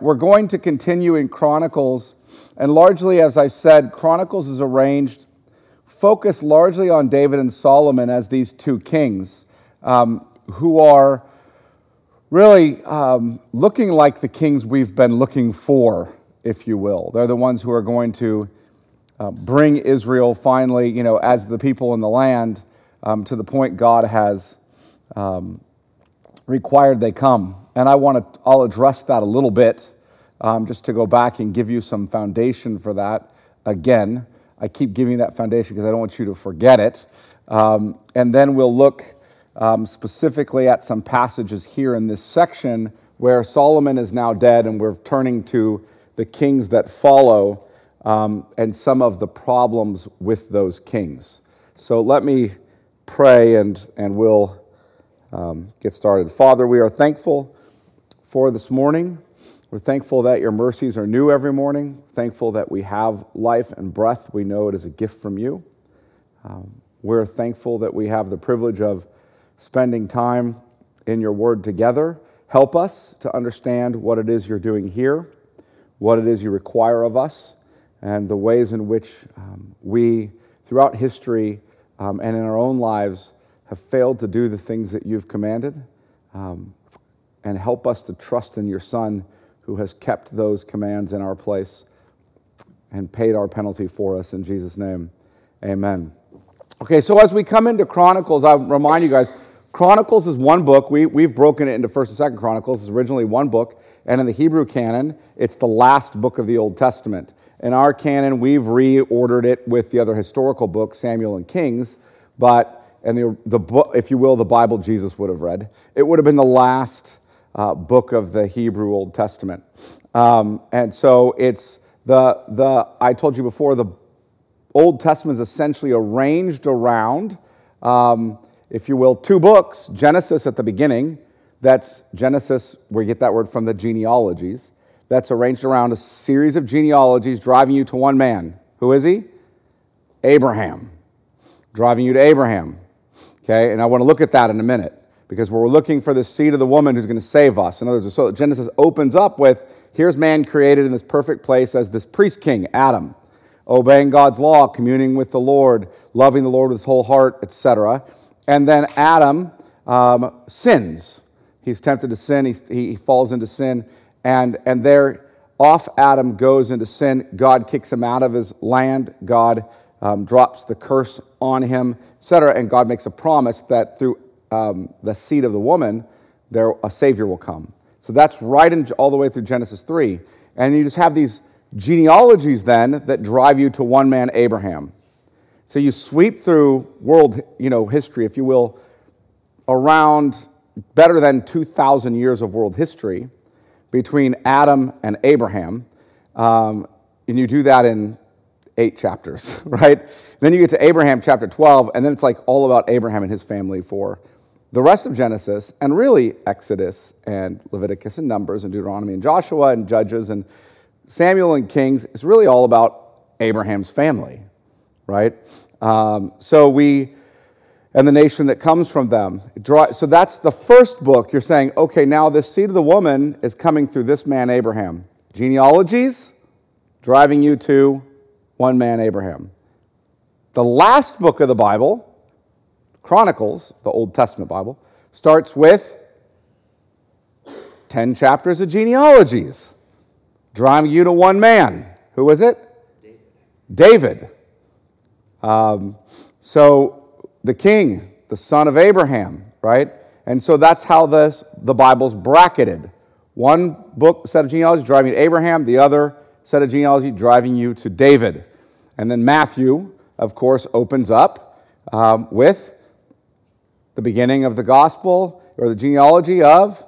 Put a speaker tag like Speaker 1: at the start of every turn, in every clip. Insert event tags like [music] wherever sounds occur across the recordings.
Speaker 1: We're going to continue in Chronicles, and largely, as I've said, Chronicles is arranged, focused largely on David and Solomon as these two kings um, who are really um, looking like the kings we've been looking for, if you will. They're the ones who are going to uh, bring Israel finally, you know, as the people in the land um, to the point God has um, required they come. And I want to, I'll address that a little bit um, just to go back and give you some foundation for that again. I keep giving that foundation because I don't want you to forget it. Um, and then we'll look um, specifically at some passages here in this section where Solomon is now dead and we're turning to the kings that follow um, and some of the problems with those kings. So let me pray and, and we'll um, get started. Father, we are thankful for this morning. We're thankful that your mercies are new every morning. Thankful that we have life and breath. We know it is a gift from you. Um, we're thankful that we have the privilege of spending time in your word together. Help us to understand what it is you're doing here, what it is you require of us, and the ways in which um, we, throughout history um, and in our own lives, have failed to do the things that you've commanded. Um, and help us to trust in your Son who has kept those commands in our place and paid our penalty for us. In Jesus' name, amen. Okay, so as we come into Chronicles, I remind you guys Chronicles is one book. We, we've broken it into 1st and 2nd Chronicles. It's originally one book. And in the Hebrew canon, it's the last book of the Old Testament. In our canon, we've reordered it with the other historical books, Samuel and Kings. But and the, the book, if you will, the Bible Jesus would have read. It would have been the last uh, book of the Hebrew Old Testament. Um, and so it's the, the, I told you before, the Old Testament is essentially arranged around, um, if you will, two books Genesis at the beginning, that's Genesis, we get that word from the genealogies. That's arranged around a series of genealogies driving you to one man. Who is he? Abraham. Driving you to Abraham. Okay, and I want to look at that in a minute because we're looking for the seed of the woman who's going to save us. In other words, so Genesis opens up with here's man created in this perfect place as this priest king, Adam, obeying God's law, communing with the Lord, loving the Lord with his whole heart, etc. And then Adam um, sins. He's tempted to sin, he, he falls into sin, and, and there, off Adam goes into sin. God kicks him out of his land. God um, drops the curse on him, etc. And God makes a promise that through um, the seed of the woman, there a Savior will come. So that's right in, all the way through Genesis 3. And you just have these genealogies then that drive you to one man, Abraham. So you sweep through world you know, history, if you will, around better than 2,000 years of world history between Adam and Abraham. Um, and you do that in eight chapters, [laughs] right? Then you get to Abraham chapter 12, and then it's like all about Abraham and his family for the rest of Genesis, and really Exodus and Leviticus and Numbers and Deuteronomy and Joshua and Judges and Samuel and Kings. It's really all about Abraham's family, right? Um, so we, and the nation that comes from them. So that's the first book. You're saying, okay, now this seed of the woman is coming through this man, Abraham. Genealogies, driving you to one man, Abraham. The last book of the Bible, Chronicles, the Old Testament Bible, starts with 10 chapters of genealogies, driving you to one man. Who is it? David. David. Um, so the king, the son of Abraham, right? And so that's how this, the Bible's bracketed. One book, set of genealogy driving to Abraham, the other set of genealogy driving you to David. And then Matthew, of course, opens up um, with the beginning of the gospel or the genealogy of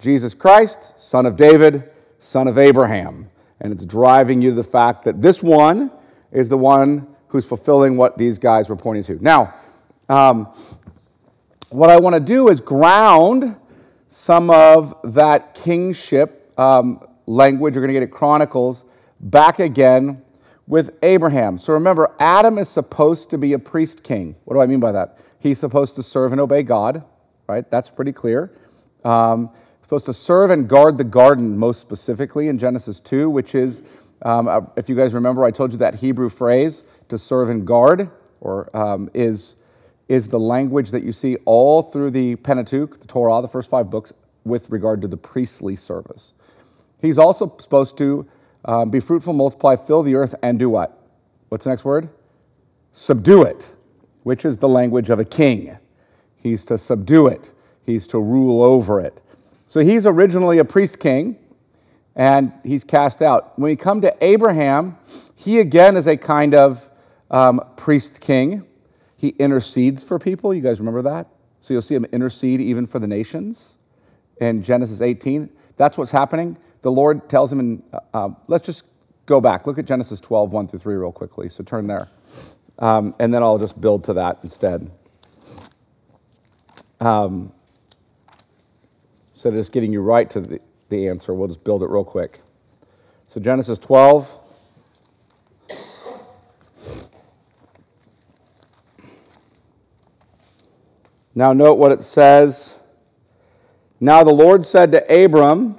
Speaker 1: Jesus Christ, son of David, son of Abraham. And it's driving you to the fact that this one is the one who's fulfilling what these guys were pointing to. Now, um, what I want to do is ground some of that kingship um, language you're going to get it Chronicles back again with Abraham. So remember, Adam is supposed to be a priest king. What do I mean by that? He's supposed to serve and obey God, right? That's pretty clear. Um, supposed to serve and guard the garden most specifically in Genesis 2, which is, um, uh, if you guys remember, I told you that Hebrew phrase, to serve and guard, or um, is, is the language that you see all through the Pentateuch, the Torah, the first five books, with regard to the priestly service. He's also supposed to um, be fruitful, multiply, fill the earth, and do what? What's the next word? Subdue it, which is the language of a king. He's to subdue it, he's to rule over it. So he's originally a priest king, and he's cast out. When we come to Abraham, he again is a kind of um, priest king. He intercedes for people. You guys remember that? So you'll see him intercede even for the nations in Genesis 18. That's what's happening. The Lord tells him, and uh, uh, let's just go back. Look at Genesis 12, 1 through 3, real quickly. So turn there. Um, and then I'll just build to that instead. Um, of just getting you right to the, the answer, we'll just build it real quick. So, Genesis 12. Now, note what it says. Now, the Lord said to Abram,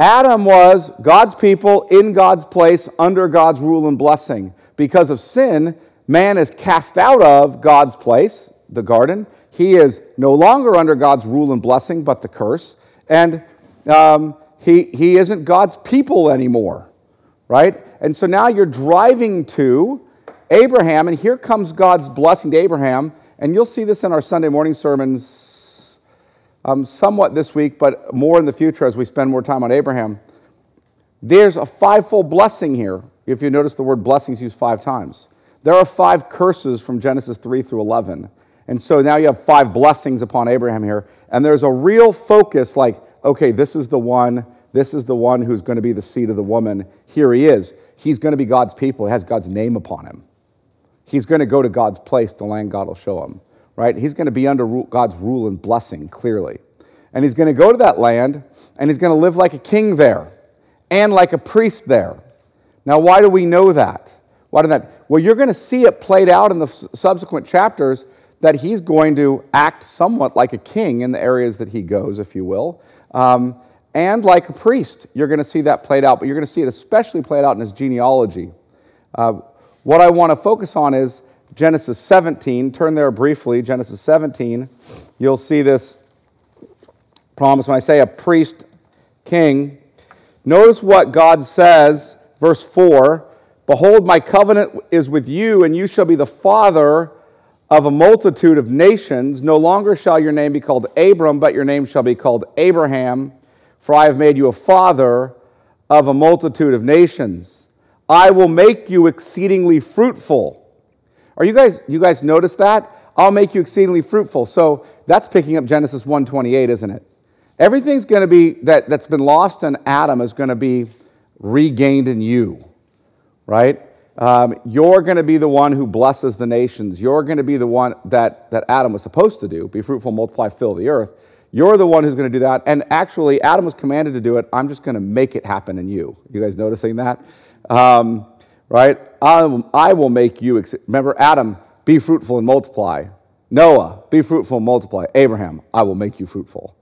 Speaker 1: Adam was God's people in God's place under God's rule and blessing. Because of sin, man is cast out of God's place, the garden. He is no longer under God's rule and blessing, but the curse. And um, he, he isn't God's people anymore, right? And so now you're driving to Abraham, and here comes God's blessing to Abraham. And you'll see this in our Sunday morning sermons um, somewhat this week, but more in the future as we spend more time on Abraham. There's a fivefold blessing here. If you notice, the word blessings used five times. There are five curses from Genesis 3 through 11. And so now you have five blessings upon Abraham here. And there's a real focus like, okay, this is the one, this is the one who's going to be the seed of the woman. Here he is. He's going to be God's people. He has God's name upon him. He's going to go to God's place, the land God will show him, right? He's going to be under God's rule and blessing, clearly. And he's going to go to that land, and he's going to live like a king there and like a priest there. Now, why do we know that? Why do that? Well, you're going to see it played out in the subsequent chapters that he's going to act somewhat like a king in the areas that he goes, if you will. Um, and like a priest, you're going to see that played out, but you're going to see it especially played out in his genealogy. Uh, what I want to focus on is Genesis 17. Turn there briefly, Genesis 17. You'll see this promise when I say a priest king. Notice what God says, verse 4 Behold, my covenant is with you, and you shall be the father of a multitude of nations. No longer shall your name be called Abram, but your name shall be called Abraham, for I have made you a father of a multitude of nations. I will make you exceedingly fruitful. Are you guys you guys notice that? I'll make you exceedingly fruitful. So that's picking up Genesis 128, isn't it? Everything's going to be that, that's been lost in Adam is going to be regained in you, right? Um, you're going to be the one who blesses the nations. You're going to be the one that, that Adam was supposed to do be fruitful, multiply, fill the earth. You're the one who's going to do that. And actually, Adam was commanded to do it. I'm just going to make it happen in you. You guys noticing that? Um, right? I, I will make you. Ex- Remember, Adam, be fruitful and multiply. Noah, be fruitful and multiply. Abraham, I will make you fruitful.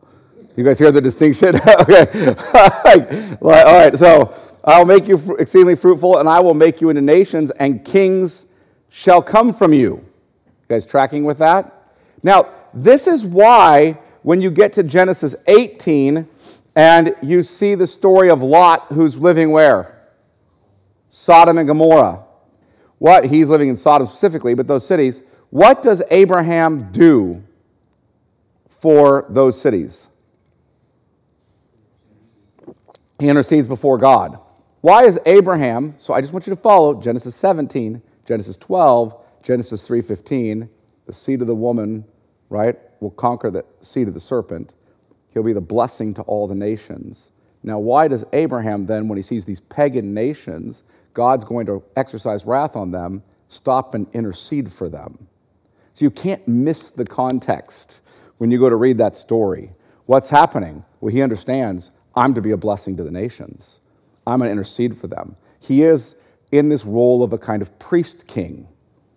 Speaker 1: You guys hear the distinction? [laughs] okay. [laughs] all right. So I'll make you exceedingly fruitful, and I will make you into nations, and kings shall come from you. You guys tracking with that? Now, this is why when you get to Genesis 18 and you see the story of Lot who's living where? Sodom and Gomorrah. What? He's living in Sodom specifically, but those cities. What does Abraham do for those cities? He intercedes before God. Why is Abraham, so I just want you to follow Genesis 17, Genesis 12, Genesis 3:15, the seed of the woman, right, will conquer the seed of the serpent. He'll be the blessing to all the nations. Now, why does Abraham then, when he sees these pagan nations, God's going to exercise wrath on them, stop and intercede for them? So you can't miss the context when you go to read that story. What's happening? Well, he understands I'm to be a blessing to the nations, I'm going to intercede for them. He is in this role of a kind of priest king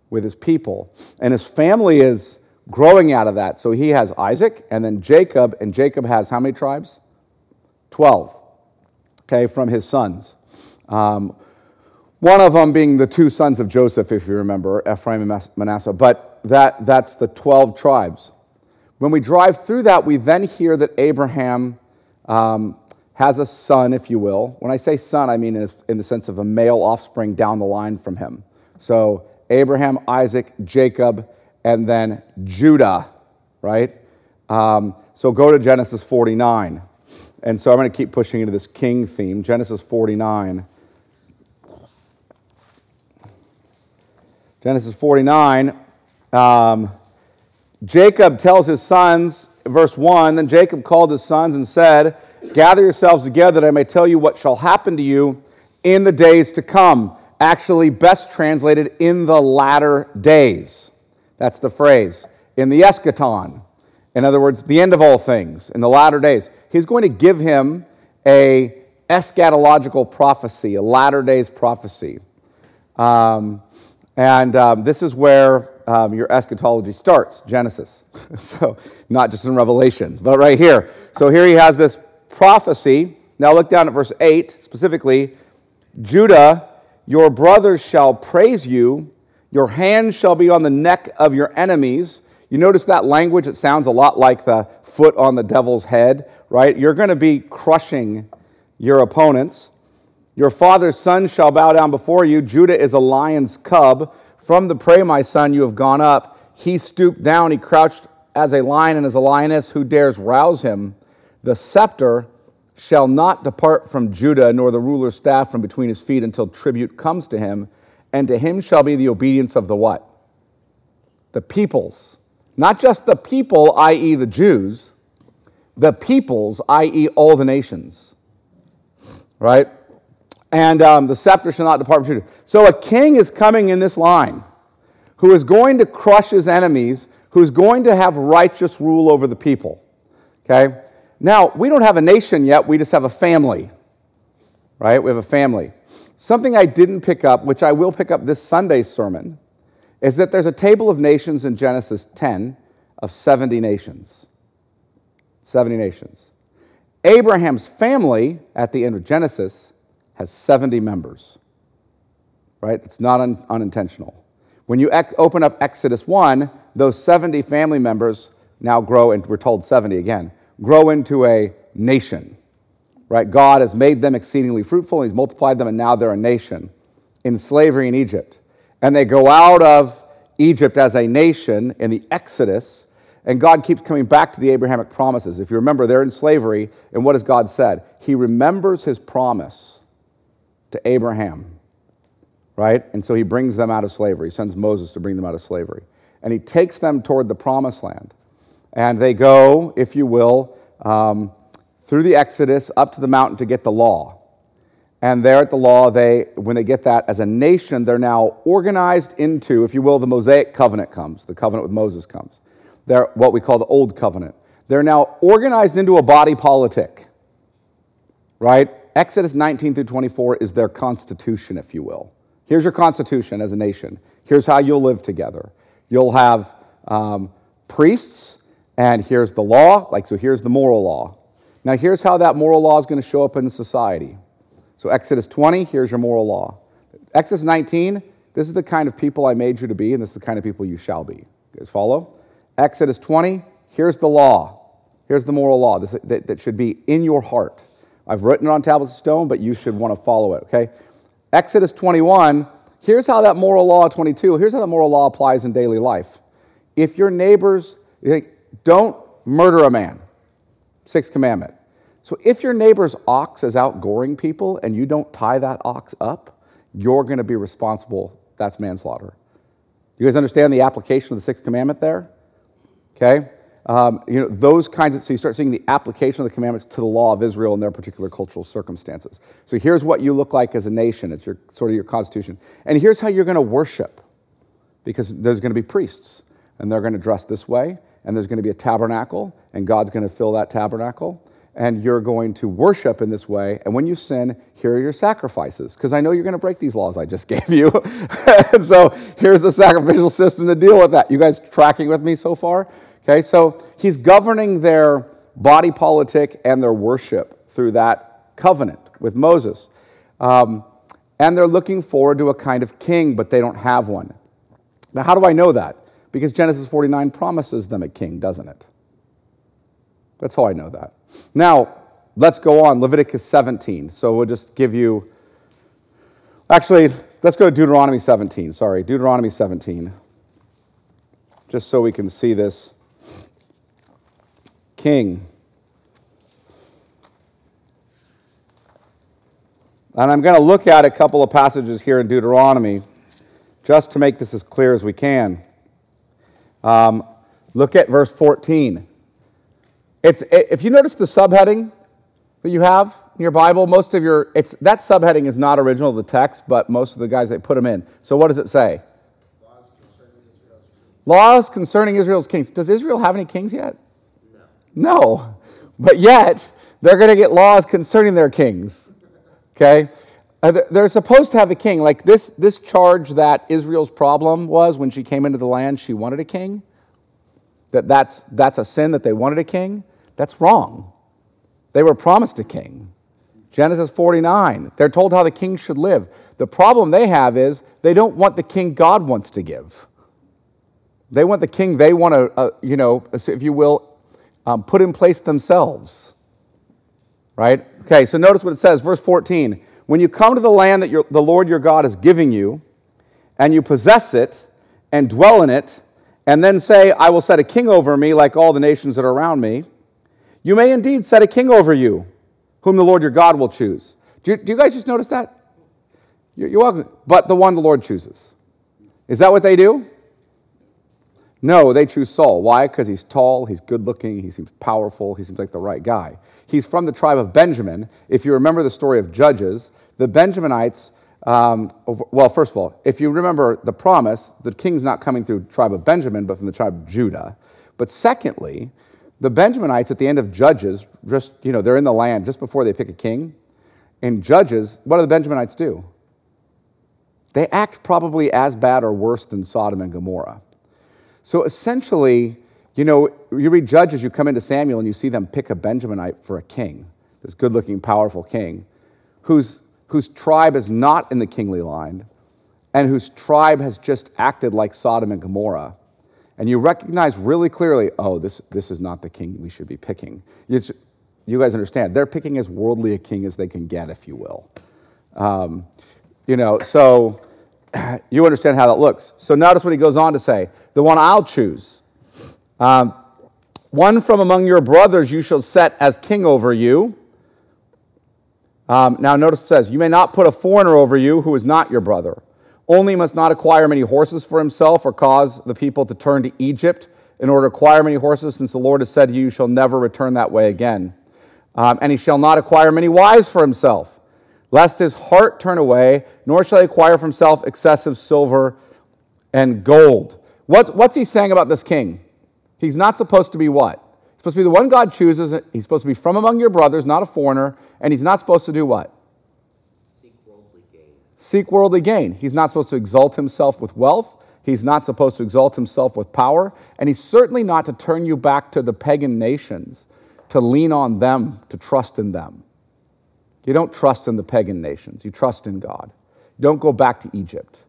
Speaker 1: with his people, and his family is growing out of that. So he has Isaac and then Jacob, and Jacob has how many tribes? 12, okay, from his sons. Um, one of them being the two sons of Joseph, if you remember, Ephraim and Manasseh. But that, that's the 12 tribes. When we drive through that, we then hear that Abraham um, has a son, if you will. When I say son, I mean in the sense of a male offspring down the line from him. So Abraham, Isaac, Jacob, and then Judah, right? Um, so go to Genesis 49. And so I'm going to keep pushing into this king theme. Genesis 49. Genesis 49. Um, Jacob tells his sons, verse 1 Then Jacob called his sons and said, Gather yourselves together that I may tell you what shall happen to you in the days to come. Actually, best translated, in the latter days. That's the phrase. In the eschaton. In other words, the end of all things, in the latter days he's going to give him a eschatological prophecy, a latter days prophecy. Um, and um, this is where um, your eschatology starts Genesis. [laughs] so, not just in Revelation, but right here. So, here he has this prophecy. Now, look down at verse 8 specifically Judah, your brothers shall praise you, your hand shall be on the neck of your enemies. You notice that language? It sounds a lot like the foot on the devil's head, right? You're going to be crushing your opponents. Your father's son shall bow down before you. Judah is a lion's cub. From the prey, my son, you have gone up. He stooped down. He crouched as a lion and as a lioness. Who dares rouse him? The scepter shall not depart from Judah, nor the ruler's staff from between his feet until tribute comes to him. And to him shall be the obedience of the what? The peoples. Not just the people, i.e., the Jews, the peoples, i.e., all the nations. Right? And um, the scepter shall not depart from Judah. So a king is coming in this line who is going to crush his enemies, who's going to have righteous rule over the people. Okay? Now, we don't have a nation yet, we just have a family. Right? We have a family. Something I didn't pick up, which I will pick up this Sunday's sermon, is that there's a table of nations in Genesis 10 of 70 nations. 70 nations. Abraham's family at the end of Genesis has 70 members. Right? It's not un- unintentional. When you ec- open up Exodus 1, those 70 family members now grow, and we're told 70 again, grow into a nation. Right? God has made them exceedingly fruitful, He's multiplied them, and now they're a nation in slavery in Egypt and they go out of Egypt as a nation in the Exodus, and God keeps coming back to the Abrahamic promises. If you remember, they're in slavery, and what has God said? He remembers his promise to Abraham, right? And so he brings them out of slavery. He sends Moses to bring them out of slavery. And he takes them toward the promised land. And they go, if you will, um, through the Exodus up to the mountain to get the law. And there at the law, they, when they get that as a nation, they're now organized into, if you will, the Mosaic covenant comes, the covenant with Moses comes. They're what we call the Old Covenant. They're now organized into a body politic, right? Exodus 19 through 24 is their constitution, if you will. Here's your constitution as a nation. Here's how you'll live together. You'll have um, priests, and here's the law. Like, so here's the moral law. Now, here's how that moral law is going to show up in society. So, Exodus 20, here's your moral law. Exodus 19, this is the kind of people I made you to be, and this is the kind of people you shall be. You guys follow? Exodus 20, here's the law. Here's the moral law that, that should be in your heart. I've written it on tablets of stone, but you should want to follow it, okay? Exodus 21, here's how that moral law, 22, here's how that moral law applies in daily life. If your neighbors, eh, don't murder a man, sixth commandment. So if your neighbor's ox is out goring people and you don't tie that ox up, you're going to be responsible. That's manslaughter. You guys understand the application of the sixth commandment there? Okay? Um, you know, those kinds of, so you start seeing the application of the commandments to the law of Israel in their particular cultural circumstances. So here's what you look like as a nation. It's your, sort of your constitution. And here's how you're going to worship, because there's going to be priests, and they're going to dress this way, and there's going to be a tabernacle, and God's going to fill that tabernacle, and you're going to worship in this way. And when you sin, here are your sacrifices, because I know you're going to break these laws I just [laughs] gave you. and [laughs] so here's the sacrificial system to deal with that. You guys tracking with me so far? Okay, so he's governing their body politic and their worship through that covenant with Moses. Um, and they're looking forward to a kind of king, but they don't have one. Now, how do I know that? Because Genesis 49 promises them a king, doesn't it? That's how I know that. Now, let's go on. Leviticus 17. So we'll just give you. Actually, let's go to Deuteronomy 17. Sorry, Deuteronomy 17. Just so we can see this king. And I'm going to look at a couple of passages here in Deuteronomy just to make this as clear as we can. Um, look at verse 14. It's, if you notice the subheading that you have in your Bible, most of your, it's, that subheading is not original to the text, but most of the guys, they put them in. So what does it say? Laws concerning Israel's kings. Laws concerning Israel's kings. Does Israel have any kings yet? No. But yet, they're going to get laws concerning their kings. Okay? Uh, they're supposed to have a king. Like this, this charge that Israel's problem was when she came into the land, she wanted a king. That that's, that's a sin that they wanted a king. That's wrong. They were promised a king. Genesis 49, they're told how the king should live. The problem they have is they don't want the king God wants to give. They want the king they want to, uh, you know, if you will, um, put in place themselves. Right? Okay, so notice what it says, verse 14. When you come to the land that your, the Lord your God is giving you, and you possess it and dwell in it, and then say, I will set a king over me like all the nations that are around me, you may indeed set a king over you, whom the Lord your God will choose. Do you, do you guys just notice that? You're, you're welcome. But the one the Lord chooses. Is that what they do? No, they choose Saul. Why? Because he's tall, he's good looking, he seems powerful, he seems like the right guy. He's from the tribe of Benjamin. If you remember the story of Judges, the Benjaminites, um, well, first of all, if you remember the promise, the king's not coming through tribe of Benjamin, but from the tribe of Judah. But secondly, the Benjaminites at the end of Judges, just, you know, they're in the land just before they pick a king. In Judges, what do the Benjaminites do? They act probably as bad or worse than Sodom and Gomorrah. So essentially, you know, you read Judges, you come into Samuel and you see them pick a Benjaminite for a king, this good looking, powerful king, whose, whose tribe is not in the kingly line and whose tribe has just acted like Sodom and Gomorrah and you recognize really clearly, oh, this, this is not the king we should be picking. It's, you guys understand, they're picking as worldly a king as they can get, if you will. Um, you know, so [clears throat] you understand how that looks. So notice what he goes on to say the one I'll choose. Um, one from among your brothers you shall set as king over you. Um, now, notice it says, You may not put a foreigner over you who is not your brother. Only must not acquire many horses for himself or cause the people to turn to Egypt in order to acquire many horses, since the Lord has said to you, You shall never return that way again. Um, and he shall not acquire many wives for himself, lest his heart turn away, nor shall he acquire for himself excessive silver and gold. What, what's he saying about this king? He's not supposed to be what? He's supposed to be the one God chooses. He's supposed to be from among your brothers, not a foreigner. And he's not supposed to do what? seek worldly gain. He's not supposed to exalt himself with wealth. He's not supposed to exalt himself with power. And he's certainly not to turn you back to the pagan nations, to lean on them, to trust in them. You don't trust in the pagan nations, you trust in God. You don't go back to Egypt.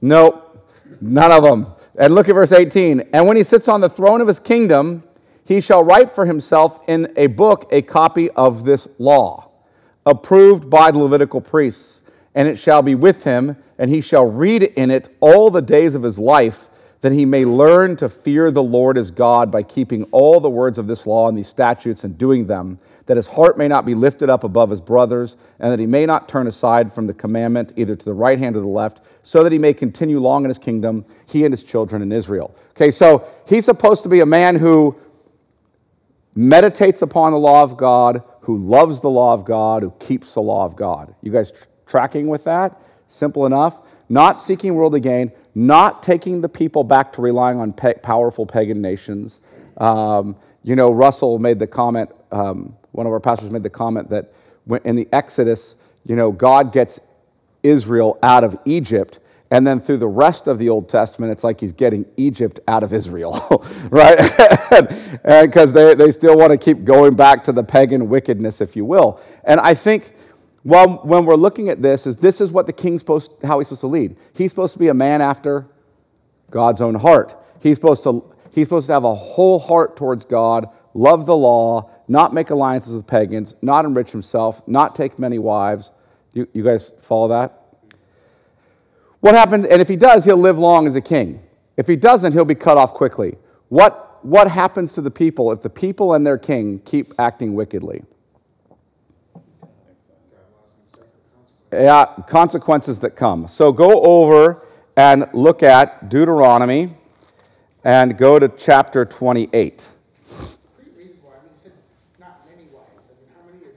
Speaker 1: Nope, none of them. And look at verse 18. And when he sits on the throne of his kingdom, he shall write for himself in a book a copy of this law approved by the Levitical priests, and it shall be with him, and he shall read in it all the days of his life, that he may learn to fear the Lord as God by keeping all the words of this law and these statutes and doing them, that his heart may not be lifted up above his brothers, and that he may not turn aside from the commandment either to the right hand or the left, so that he may continue long in his kingdom, he and his children in Israel. Okay, so he's supposed to be a man who meditates upon the law of God, who loves the law of God, who keeps the law of God. You guys tr- tracking with that? Simple enough. Not seeking worldly gain, not taking the people back to relying on pe- powerful pagan nations. Um, you know, Russell made the comment, um, one of our pastors made the comment that in the Exodus, you know, God gets Israel out of Egypt and then through the rest of the Old Testament, it's like he's getting Egypt out of Israel, [laughs] right? [laughs] Because they, they still want to keep going back to the pagan wickedness, if you will. And I think well, when we're looking at this, is this is what the king's supposed, how he's supposed to lead. He's supposed to be a man after God's own heart. He's supposed to, he's supposed to have a whole heart towards God, love the law, not make alliances with pagans, not enrich himself, not take many wives. You, you guys follow that? What happened? And if he does, he'll live long as a king. If he doesn't, he'll be cut off quickly. What, what happens to the people if the people and their king keep acting wickedly? Yeah, consequences that come. So go over and look at Deuteronomy and go to chapter 28.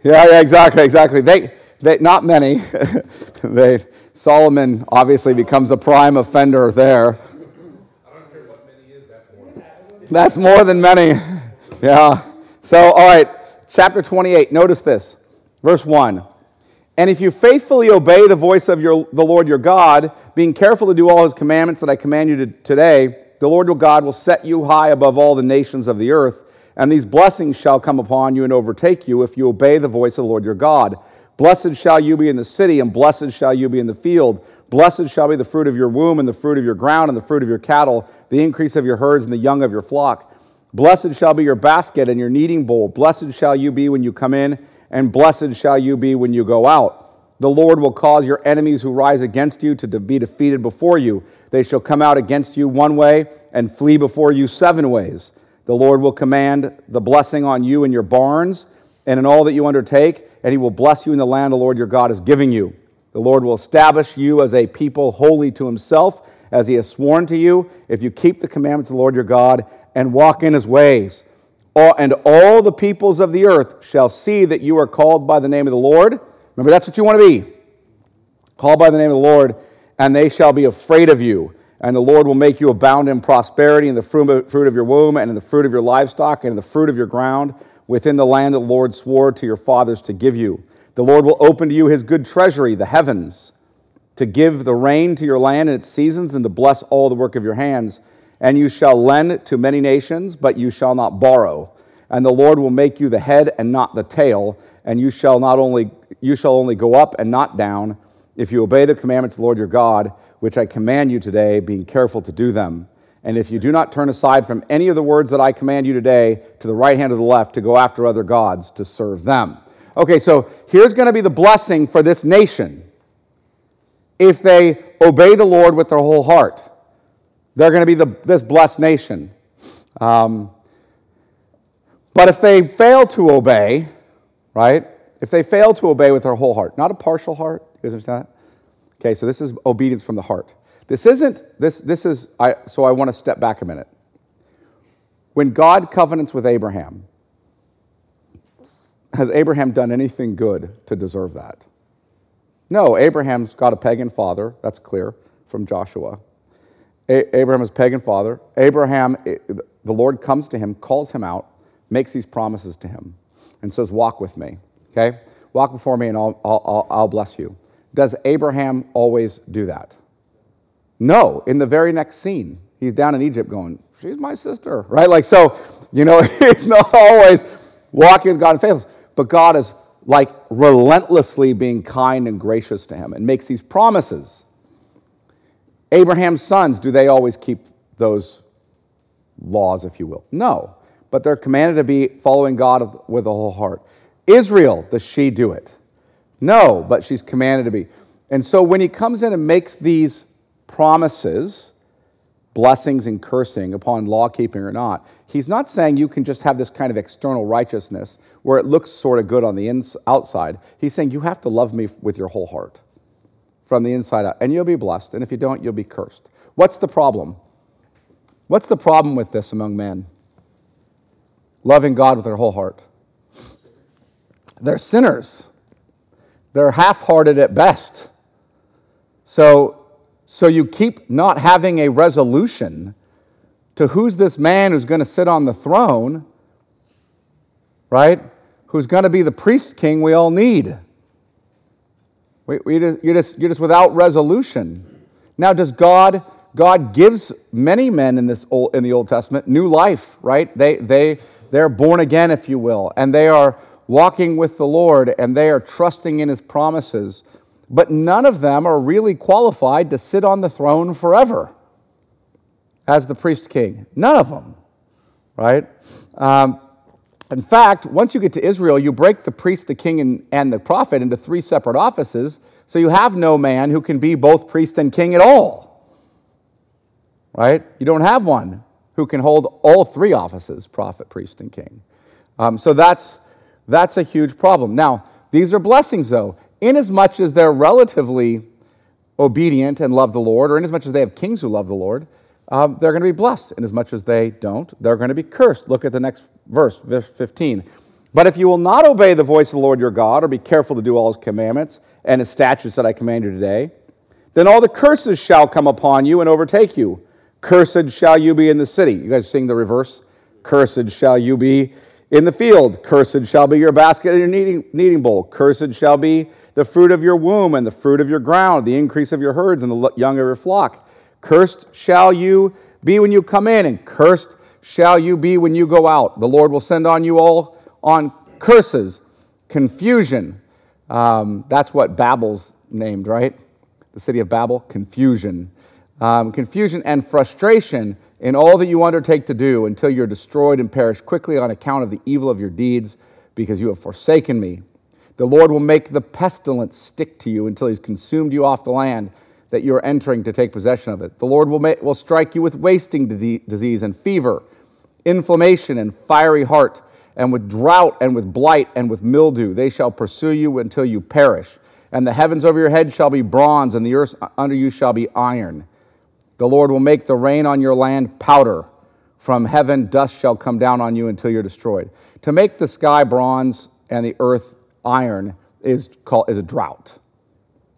Speaker 1: Yeah, yeah, exactly, exactly. They, they, not many. [laughs] they, Solomon obviously becomes a prime offender there. I don't care what many is, that's more. That's more than many. Yeah. So, all right, chapter 28. Notice this. Verse 1. And if you faithfully obey the voice of your, the Lord your God, being careful to do all his commandments that I command you to, today, the Lord your God will set you high above all the nations of the earth, and these blessings shall come upon you and overtake you if you obey the voice of the Lord your God. Blessed shall you be in the city, and blessed shall you be in the field. Blessed shall be the fruit of your womb, and the fruit of your ground, and the fruit of your cattle, the increase of your herds, and the young of your flock. Blessed shall be your basket and your kneading bowl. Blessed shall you be when you come in, and blessed shall you be when you go out. The Lord will cause your enemies who rise against you to be defeated before you. They shall come out against you one way and flee before you seven ways. The Lord will command the blessing on you in your barns and in all that you undertake, and he will bless you in the land the Lord your God is giving you. The Lord will establish you as a people holy to himself, as he has sworn to you, if you keep the commandments of the Lord your God and walk in his ways. And all the peoples of the earth shall see that you are called by the name of the Lord. Remember, that's what you want to be. Called by the name of the Lord, and they shall be afraid of you. And the Lord will make you abound in prosperity in the fruit of your womb, and in the fruit of your livestock, and in the fruit of your ground within the land that the Lord swore to your fathers to give you. The Lord will open to you his good treasury, the heavens, to give the rain to your land in its seasons and to bless all the work of your hands. And you shall lend to many nations, but you shall not borrow. And the Lord will make you the head and not the tail, and you shall not only you shall only go up and not down if you obey the commandments of the Lord your God, which I command you today, being careful to do them. And if you do not turn aside from any of the words that I command you today to the right hand or the left to go after other gods to serve them. Okay, so here's going to be the blessing for this nation. If they obey the Lord with their whole heart, they're going to be the, this blessed nation. Um, but if they fail to obey, right? If they fail to obey with their whole heart, not a partial heart, you guys understand that? Okay, so this is obedience from the heart. This isn't, this, this is, I, so I want to step back a minute. When God covenants with Abraham, has Abraham done anything good to deserve that? No, Abraham's got a pagan father. That's clear from Joshua. A- Abraham is pagan father. Abraham, the Lord comes to him, calls him out, makes these promises to him, and says, Walk with me. Okay? Walk before me and I'll, I'll, I'll bless you. Does Abraham always do that? No, in the very next scene, he's down in Egypt going, She's my sister, [laughs] right? Like, so, you know, [laughs] it's not always walking with God in faithfulness, but God is like relentlessly being kind and gracious to him and makes these promises. Abraham's sons, do they always keep those laws, if you will? No, but they're commanded to be following God with a whole heart. Israel, does she do it? No, but she's commanded to be. And so when he comes in and makes these promises, blessings and cursing upon law keeping or not. He's not saying you can just have this kind of external righteousness where it looks sort of good on the ins- outside. He's saying you have to love me with your whole heart from the inside out, and you'll be blessed. And if you don't, you'll be cursed. What's the problem? What's the problem with this among men? Loving God with their whole heart. They're sinners. They're half hearted at best. So, so you keep not having a resolution to who's this man who's going to sit on the throne, right? Who's going to be the priest king we all need. We, we just, you're, just, you're just without resolution. Now, does God, God gives many men in, this old, in the Old Testament new life, right? They, they, they're born again, if you will, and they are walking with the Lord and they are trusting in his promises. But none of them are really qualified to sit on the throne forever as the priest king. None of them, right? Um, in fact, once you get to Israel, you break the priest, the king, and, and the prophet into three separate offices. So you have no man who can be both priest and king at all. Right? You don't have one who can hold all three offices prophet, priest, and king. Um, so that's that's a huge problem. Now, these are blessings, though, inasmuch as they're relatively obedient and love the Lord, or inasmuch as they have kings who love the Lord, um, they're going to be blessed. Inasmuch as they don't, they're going to be cursed. Look at the next verse, verse 15. But if you will not obey the voice of the Lord your God, or be careful to do all his commandments and his statutes that I command you today, then all the curses shall come upon you and overtake you. Cursed shall you be in the city. You guys sing the reverse? Cursed shall you be in the field, cursed shall be your basket and your kneading, kneading bowl. Cursed shall be the fruit of your womb and the fruit of your ground, the increase of your herds and the young of your flock. Cursed shall you be when you come in, and cursed shall you be when you go out. The Lord will send on you all on curses, confusion. Um, that's what Babel's named, right? The city of Babel, confusion. Um, confusion and frustration in all that you undertake to do until you're destroyed and perish quickly on account of the evil of your deeds, because you have forsaken me. The Lord will make the pestilence stick to you until he's consumed you off the land that you are entering to take possession of it. The Lord will, make, will strike you with wasting disease and fever, inflammation and fiery heart, and with drought and with blight and with mildew. They shall pursue you until you perish. And the heavens over your head shall be bronze, and the earth under you shall be iron. The Lord will make the rain on your land powder. From heaven, dust shall come down on you until you're destroyed. To make the sky bronze and the earth iron is, called, is a drought.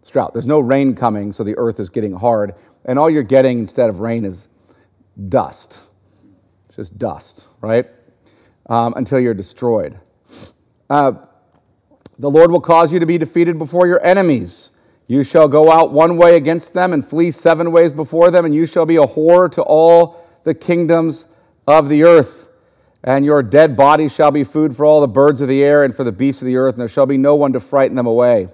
Speaker 1: It's drought. There's no rain coming, so the earth is getting hard. And all you're getting instead of rain is dust. It's just dust, right? Um, until you're destroyed. Uh, the Lord will cause you to be defeated before your enemies. You shall go out one way against them and flee seven ways before them, and you shall be a horror to all the kingdoms of the earth. And your dead bodies shall be food for all the birds of the air and for the beasts of the earth, and there shall be no one to frighten them away.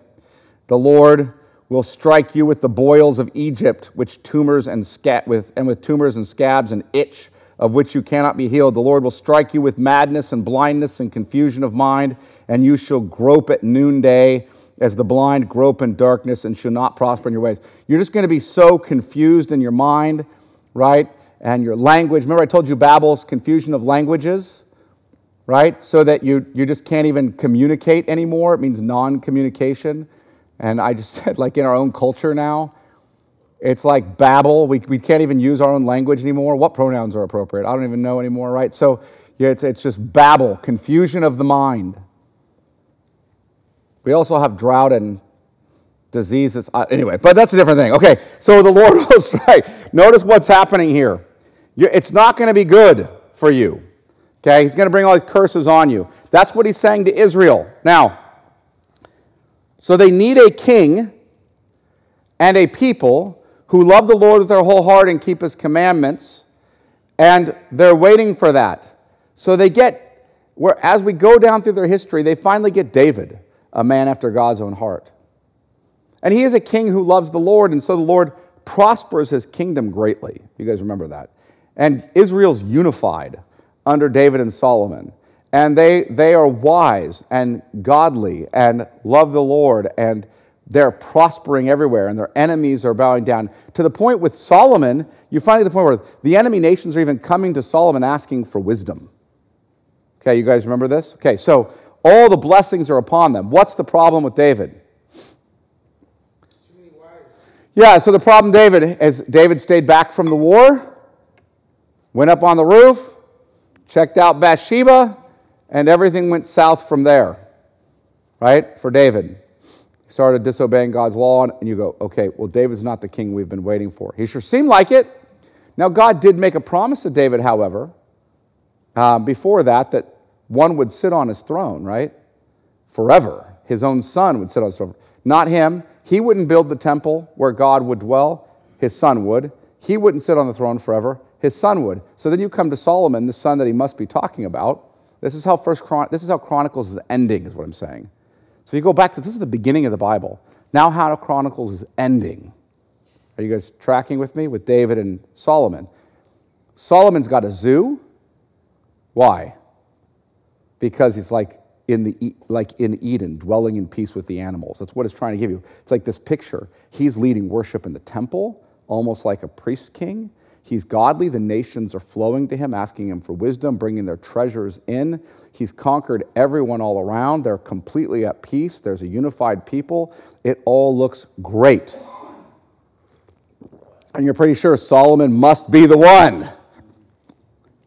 Speaker 1: The Lord will strike you with the boils of Egypt, which tumors and scat with, and with tumors and scabs and itch, of which you cannot be healed. The Lord will strike you with madness and blindness and confusion of mind, and you shall grope at noonday as the blind grope in darkness and shall not prosper in your ways. You're just going to be so confused in your mind, right? And your language. Remember, I told you Babel's confusion of languages, right? So that you, you just can't even communicate anymore. It means non communication. And I just [laughs] said, like in our own culture now, it's like Babel. We, we can't even use our own language anymore. What pronouns are appropriate? I don't even know anymore, right? So yeah, it's, it's just Babel, confusion of the mind. We also have drought and diseases. Uh, anyway, but that's a different thing. Okay, so the Lord [laughs] will strike. Notice what's happening here. It's not going to be good for you. Okay, He's going to bring all these curses on you. That's what He's saying to Israel. Now, so they need a king and a people who love the Lord with their whole heart and keep His commandments, and they're waiting for that. So they get, where as we go down through their history, they finally get David a man after God's own heart. And he is a king who loves the Lord, and so the Lord prospers his kingdom greatly. You guys remember that. And Israel's unified under David and Solomon. And they, they are wise and godly and love the Lord and they're prospering everywhere and their enemies are bowing down. To the point with Solomon, you find the point where the enemy nations are even coming to Solomon asking for wisdom. Okay, you guys remember this? Okay, so all the blessings are upon them. What's the problem with David? Yeah, so the problem, David, is David stayed back from the war, went up on the roof, checked out Bathsheba, and everything went south from there, right? For David. He started disobeying God's law, and you go, okay, well, David's not the king we've been waiting for. He sure seemed like it. Now, God did make a promise to David, however, um, before that, that one would sit on his throne, right? Forever. His own son would sit on his throne. Not him. He wouldn't build the temple where God would dwell, his son would. He wouldn't sit on the throne forever, his son would. So then you come to Solomon, the son that he must be talking about. This is how first Chron- this is how Chronicles is ending, is what I'm saying. So you go back to this is the beginning of the Bible. Now how Chronicles is ending. Are you guys tracking with me with David and Solomon? Solomon's got a zoo. Why? Because he's like in the like in Eden, dwelling in peace with the animals. That's what it's trying to give you. It's like this picture. He's leading worship in the temple, almost like a priest king. He's godly. The nations are flowing to him, asking him for wisdom, bringing their treasures in. He's conquered everyone all around. They're completely at peace. There's a unified people. It all looks great. And you're pretty sure Solomon must be the one.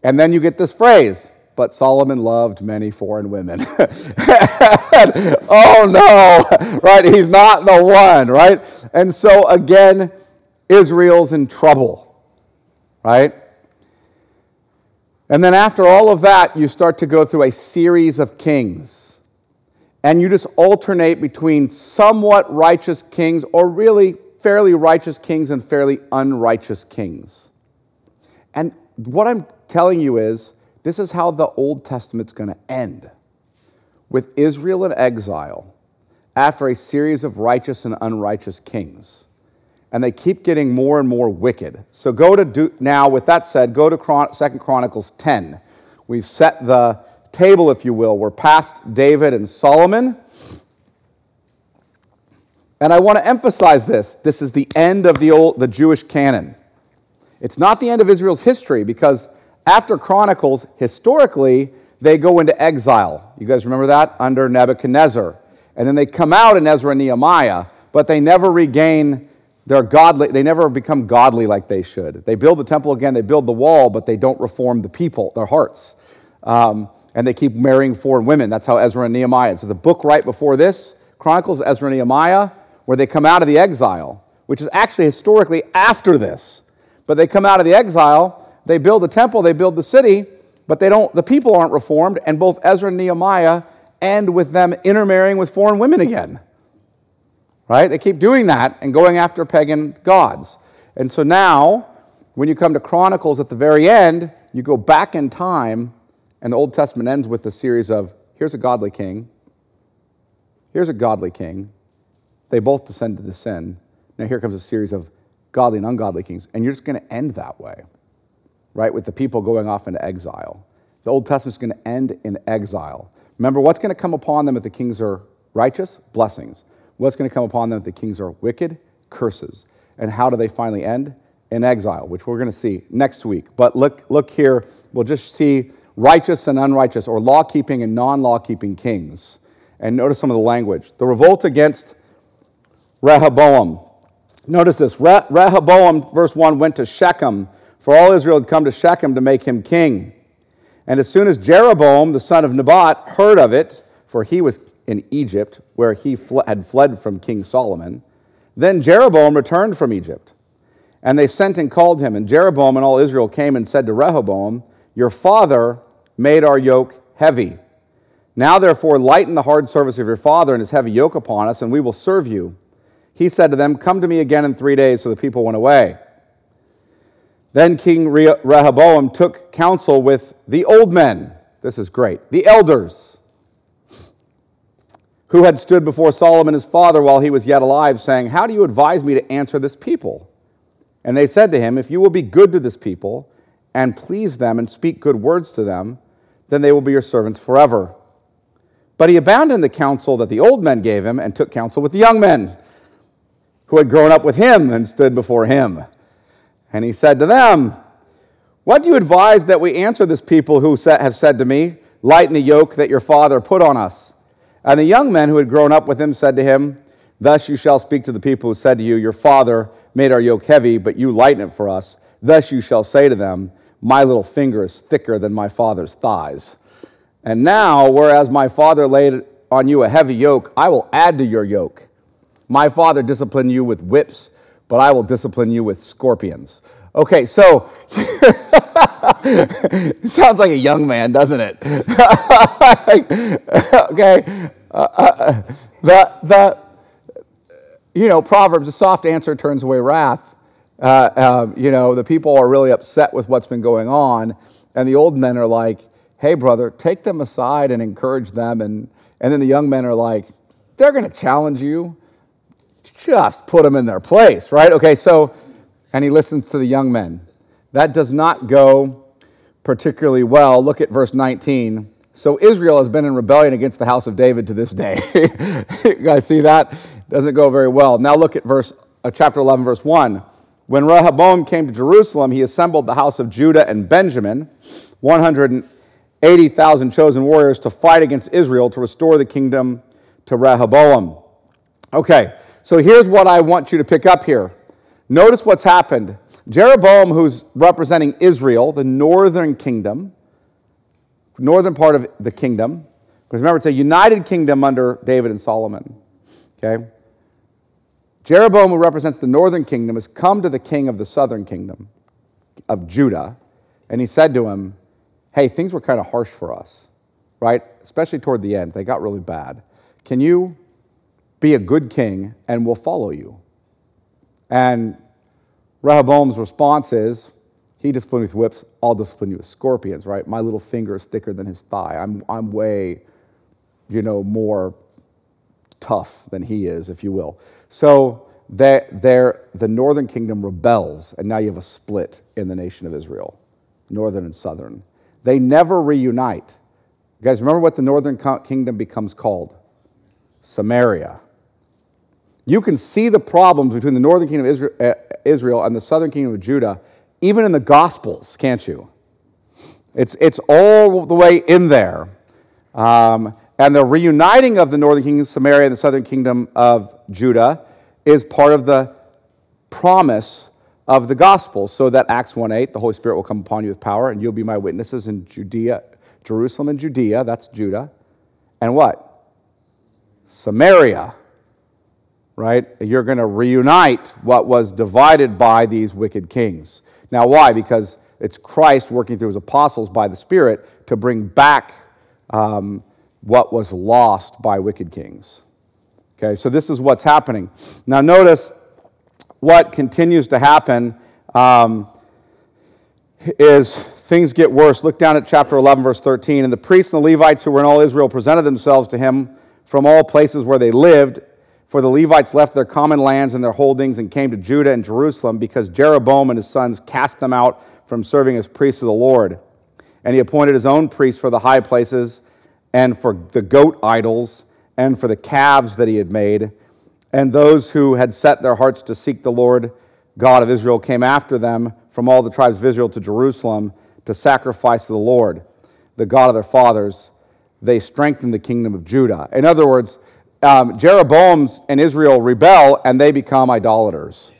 Speaker 1: And then you get this phrase, but Solomon loved many foreign women. [laughs] oh no, right? He's not the one, right? And so again, Israel's in trouble right? And then after all of that, you start to go through a series of kings. And you just alternate between somewhat righteous kings or really fairly righteous kings and fairly unrighteous kings. And what I'm telling you is this is how the Old Testament's going to end with Israel in exile after a series of righteous and unrighteous kings and they keep getting more and more wicked. So go to do, now, with that said, go to Chron- 2 Chronicles 10. We've set the table, if you will. We're past David and Solomon. And I want to emphasize this. This is the end of the, old, the Jewish canon. It's not the end of Israel's history because after Chronicles, historically, they go into exile. You guys remember that? Under Nebuchadnezzar. And then they come out in Ezra and Nehemiah, but they never regain they're godly, they never become godly like they should. They build the temple again, they build the wall, but they don't reform the people, their hearts. Um, and they keep marrying foreign women. That's how Ezra and Nehemiah. So the book right before this, Chronicles Ezra and Nehemiah, where they come out of the exile, which is actually historically after this. But they come out of the exile, they build the temple, they build the city, but they don't, the people aren't reformed, and both Ezra and Nehemiah end with them intermarrying with foreign women again right? They keep doing that and going after pagan gods. And so now, when you come to Chronicles at the very end, you go back in time, and the Old Testament ends with a series of here's a godly king, here's a godly king. They both descended to sin. Now here comes a series of godly and ungodly kings, and you're just going to end that way, right? With the people going off into exile. The Old Testament's going to end in exile. Remember, what's going to come upon them if the kings are righteous? Blessings. What's going to come upon them if the kings are wicked? Curses. And how do they finally end? In exile, which we're going to see next week. But look, look here, we'll just see righteous and unrighteous, or law keeping and non law keeping kings. And notice some of the language. The revolt against Rehoboam. Notice this Re- Rehoboam, verse 1, went to Shechem, for all Israel had come to Shechem to make him king. And as soon as Jeroboam, the son of Nebat, heard of it, for he was in Egypt, where he fl- had fled from King Solomon. Then Jeroboam returned from Egypt. And they sent and called him. And Jeroboam and all Israel came and said to Rehoboam, Your father made our yoke heavy. Now, therefore, lighten the hard service of your father and his heavy yoke upon us, and we will serve you. He said to them, Come to me again in three days. So the people went away. Then King Rehoboam took counsel with the old men. This is great. The elders who had stood before Solomon his father while he was yet alive, saying, How do you advise me to answer this people? And they said to him, If you will be good to this people, and please them, and speak good words to them, then they will be your servants forever. But he abandoned the counsel that the old men gave him, and took counsel with the young men. who had grown up with him and stood before him. And he said to them, What do you advise that we answer this people who have said to me, Lighten the yoke that your father put on us? And the young men who had grown up with him said to him, Thus you shall speak to the people who said to you, Your father made our yoke heavy, but you lighten it for us. Thus you shall say to them, My little finger is thicker than my father's thighs. And now, whereas my father laid on you a heavy yoke, I will add to your yoke. My father disciplined you with whips, but I will discipline you with scorpions. Okay, so [laughs] it sounds like a young man, doesn't it? [laughs] okay, uh, uh, the, the, you know, Proverbs, a soft answer turns away wrath. Uh, um, you know, the people are really upset with what's been going on, and the old men are like, hey, brother, take them aside and encourage them. And, and then the young men are like, they're going to challenge you. Just put them in their place, right? Okay, so, and he listens to the young men. That does not go particularly well. Look at verse 19. So Israel has been in rebellion against the house of David to this day. [laughs] you guys see that? Doesn't go very well. Now look at verse uh, chapter 11 verse 1. When Rehoboam came to Jerusalem, he assembled the house of Judah and Benjamin, 180,000 chosen warriors to fight against Israel to restore the kingdom to Rehoboam. Okay, so here's what I want you to pick up here. Notice what's happened. Jeroboam, who's representing Israel, the northern kingdom, northern part of the kingdom, because remember, it's a united kingdom under David and Solomon. Okay? Jeroboam, who represents the northern kingdom, has come to the king of the southern kingdom of Judah, and he said to him, Hey, things were kind of harsh for us, right? Especially toward the end. They got really bad. Can you be a good king and we'll follow you? And Rehoboam's response is, he disciplined me with whips, I'll discipline you with scorpions, right? My little finger is thicker than his thigh. I'm, I'm way, you know, more tough than he is, if you will. So they the northern kingdom rebels, and now you have a split in the nation of Israel, northern and southern. They never reunite. You guys remember what the northern kingdom becomes called? Samaria. You can see the problems between the northern kingdom of uh, Israel and the southern kingdom of Judah even in the Gospels, can't you? It's, it's all the way in there. Um, and the reuniting of the northern kingdom of Samaria and the southern kingdom of Judah is part of the promise of the gospel. So that Acts 1 8, the Holy Spirit will come upon you with power, and you'll be my witnesses in Judea, Jerusalem and Judea, that's Judah. And what? Samaria right? You're going to reunite what was divided by these wicked kings. Now, why? Because it's Christ working through his apostles by the Spirit to bring back um, what was lost by wicked kings. Okay, so this is what's happening. Now, notice what continues to happen um, is things get worse. Look down at chapter 11, verse 13. And the priests and the Levites who were in all Israel presented themselves to him from all places where they lived for the Levites left their common lands and their holdings and came to Judah and Jerusalem because Jeroboam and his sons cast them out from serving as priests of the Lord. And he appointed his own priests for the high places and for the goat idols and for the calves that he had made. And those who had set their hearts to seek the Lord God of Israel came after them from all the tribes of Israel to Jerusalem to sacrifice to the Lord, the God of their fathers. They strengthened the kingdom of Judah. In other words, um, Jeroboam and Israel rebel and they become idolaters.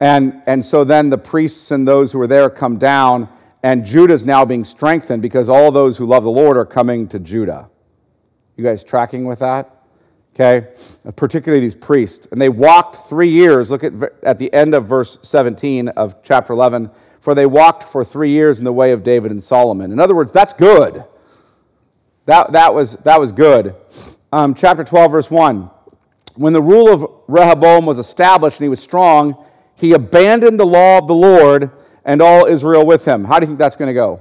Speaker 1: And, and so then the priests and those who are there come down, and Judah is now being strengthened because all those who love the Lord are coming to Judah. You guys tracking with that? Okay? Particularly these priests. And they walked three years. Look at, at the end of verse 17 of chapter 11. For they walked for three years in the way of David and Solomon. In other words, that's good. That, that, was, that was good um, chapter 12, verse 1. When the rule of Rehoboam was established and he was strong, he abandoned the law of the Lord and all Israel with him. How do you think that's going to go?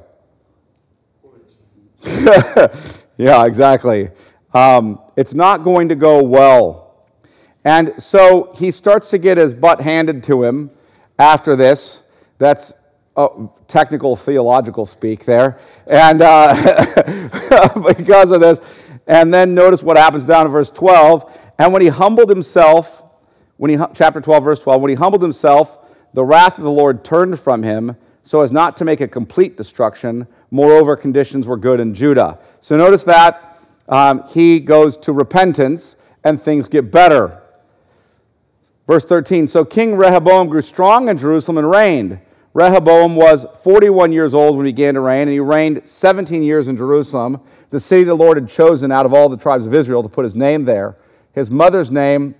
Speaker 1: [laughs] yeah, exactly. Um, it's not going to go well. And so he starts to get his butt handed to him after this. That's oh, technical theological speak there. And uh, [laughs] because of this, and then notice what happens down in verse 12. And when he humbled himself when he, chapter 12, verse 12, when he humbled himself, the wrath of the Lord turned from him so as not to make a complete destruction. Moreover, conditions were good in Judah. So notice that um, he goes to repentance and things get better. Verse 13 So King Rehoboam grew strong in Jerusalem and reigned. Rehoboam was 41 years old when he began to reign, and he reigned 17 years in Jerusalem, the city the Lord had chosen out of all the tribes of Israel to put his name there. His mother's name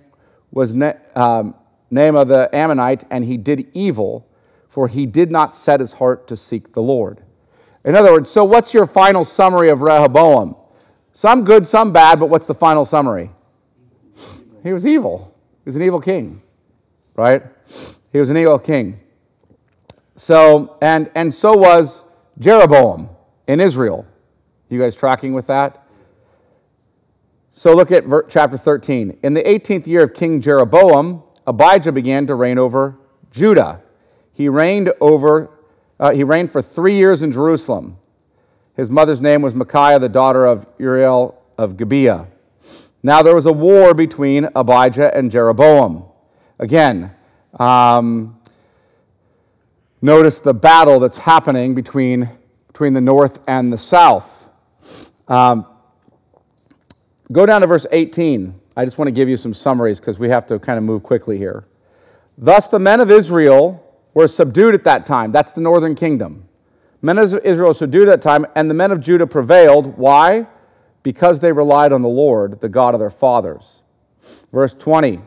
Speaker 1: was um, Naamah the Ammonite, and he did evil, for he did not set his heart to seek the Lord. In other words, so what's your final summary of Rehoboam? Some good, some bad, but what's the final summary? He was evil. He was an evil king, right? He was an evil king. So, and, and so was Jeroboam in Israel. You guys tracking with that? So look at chapter 13. In the 18th year of King Jeroboam, Abijah began to reign over Judah. He reigned over uh, he reigned for three years in Jerusalem. His mother's name was Micaiah, the daughter of Uriel of Gibeah. Now there was a war between Abijah and Jeroboam. Again, um, notice the battle that's happening between, between the north and the south. Um, go down to verse 18. I just want to give you some summaries because we have to kind of move quickly here. Thus the men of Israel were subdued at that time. That's the northern kingdom. Men of Israel subdued at that time, and the men of Judah prevailed. Why? Because they relied on the Lord, the God of their fathers. Verse 20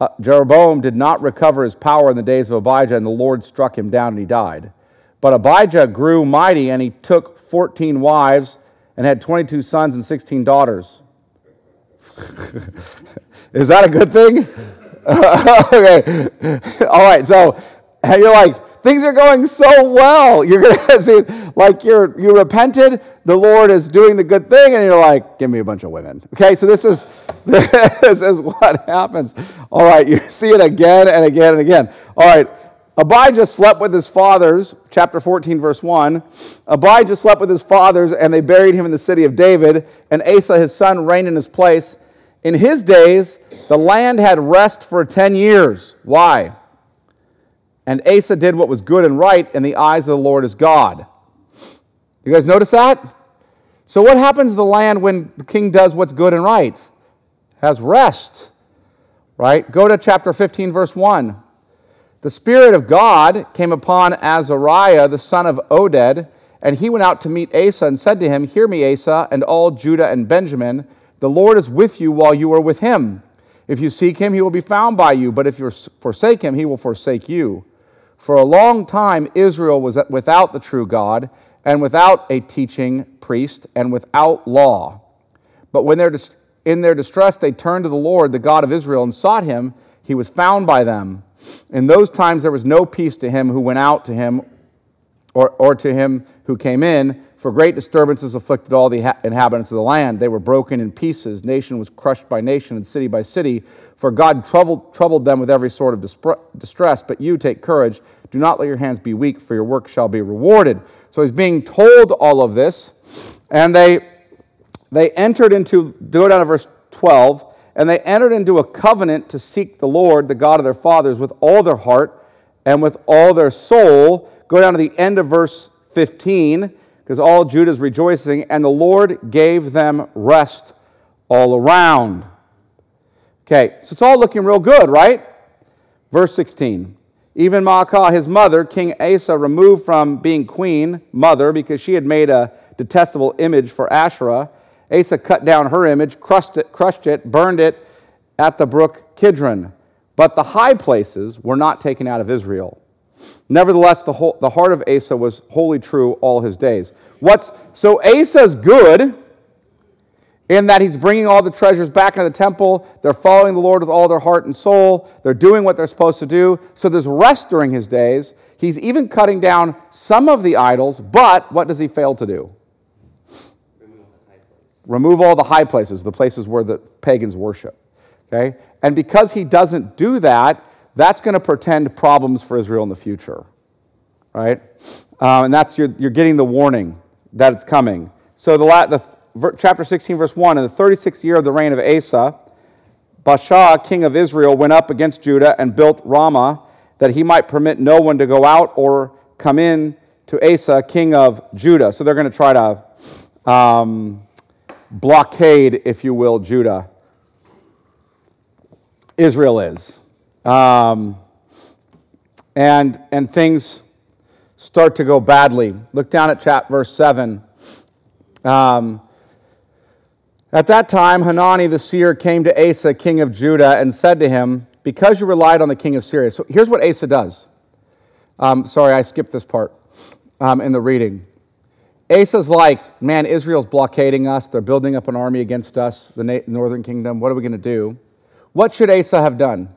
Speaker 1: uh, Jeroboam did not recover his power in the days of Abijah, and the Lord struck him down and he died. But Abijah grew mighty, and he took 14 wives and had 22 sons and 16 daughters. [laughs] Is that a good thing? [laughs] okay. All right. So you're like, things are going so well. [laughs] You're going to see, like, you're, you repented, the Lord is doing the good thing, and you're like, give me a bunch of women. Okay, so this is, [laughs] this is what happens. All right, you [laughs] see it again and again and again. All right, Abijah slept with his fathers, chapter 14, verse 1. Abijah slept with his fathers, and they buried him in the city of David, and Asa, his son, reigned in his place. In his days, the land had rest for 10 years. Why? And Asa did what was good and right in the eyes of the Lord his God. You guys notice that? So, what happens to the land when the king does what's good and right? Has rest, right? Go to chapter 15, verse 1. The Spirit of God came upon Azariah, the son of Oded, and he went out to meet Asa and said to him, Hear me, Asa, and all Judah and Benjamin. The Lord is with you while you are with him. If you seek him, he will be found by you, but if you forsake him, he will forsake you. For a long time, Israel was without the true God and without a teaching priest and without law. But when they're in their distress, they turned to the Lord, the God of Israel, and sought him. He was found by them. In those times, there was no peace to him who went out to him or, or to him who came in, for great disturbances afflicted all the inhabitants of the land. They were broken in pieces. Nation was crushed by nation and city by city. For God troubled, troubled them with every sort of distress. But you take courage. Do not let your hands be weak, for your work shall be rewarded. So he's being told all of this. And they, they entered into, go down to verse 12, and they entered into a covenant to seek the Lord, the God of their fathers, with all their heart and with all their soul. Go down to the end of verse 15 because all Judah is rejoicing, and the Lord gave them rest all around. Okay, so it's all looking real good, right? Verse 16. Even Maacah, his mother, King Asa, removed from being queen, mother, because she had made a detestable image for Asherah. Asa cut down her image, crushed it, crushed it, burned it at the brook Kidron. But the high places were not taken out of Israel. Nevertheless, the, whole, the heart of Asa was wholly true all his days. What's, so Asa's good in that he's bringing all the treasures back into the temple. They're following the Lord with all their heart and soul. They're doing what they're supposed to do. So there's rest during his days. He's even cutting down some of the idols, but what does he fail to do? Remove the high places. Remove all the high places, the places where the pagans worship. Okay? And because he doesn't do that, that's going to portend problems for Israel in the future, right? Um, and that's your, you're getting the warning that it's coming. So the, the chapter 16, verse 1, in the 36th year of the reign of Asa, Baasha, king of Israel, went up against Judah and built Ramah, that he might permit no one to go out or come in to Asa, king of Judah. So they're going to try to um, blockade, if you will, Judah. Israel is. Um, and, and things start to go badly. Look down at chat verse 7. Um, at that time, Hanani the seer came to Asa, king of Judah, and said to him, Because you relied on the king of Syria. So here's what Asa does. Um, sorry, I skipped this part um, in the reading. Asa's like, Man, Israel's blockading us. They're building up an army against us, the northern kingdom. What are we going to do? What should Asa have done?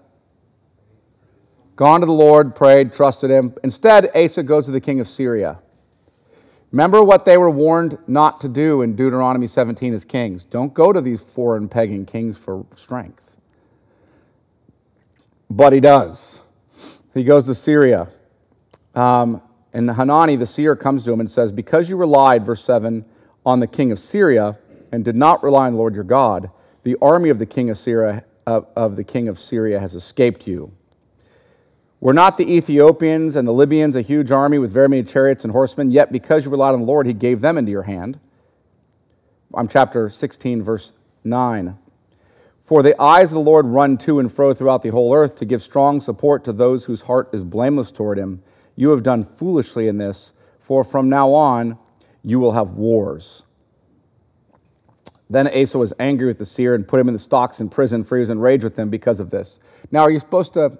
Speaker 1: Gone to the Lord, prayed, trusted him. Instead, Asa goes to the king of Syria. Remember what they were warned not to do in Deuteronomy 17 as kings. Don't go to these foreign pagan kings for strength. But he does. He goes to Syria. Um, and Hanani, the seer, comes to him and says, Because you relied, verse 7, on the king of Syria and did not rely on the Lord your God, the army of the king of Syria, of, of the king of Syria has escaped you. Were not the Ethiopians and the Libyans a huge army with very many chariots and horsemen? Yet because you relied on the Lord, he gave them into your hand. I'm chapter 16, verse 9. For the eyes of the Lord run to and fro throughout the whole earth to give strong support to those whose heart is blameless toward him. You have done foolishly in this, for from now on you will have wars. Then Asa was angry with the seer and put him in the stocks in prison, for he was enraged with them because of this. Now, are you supposed to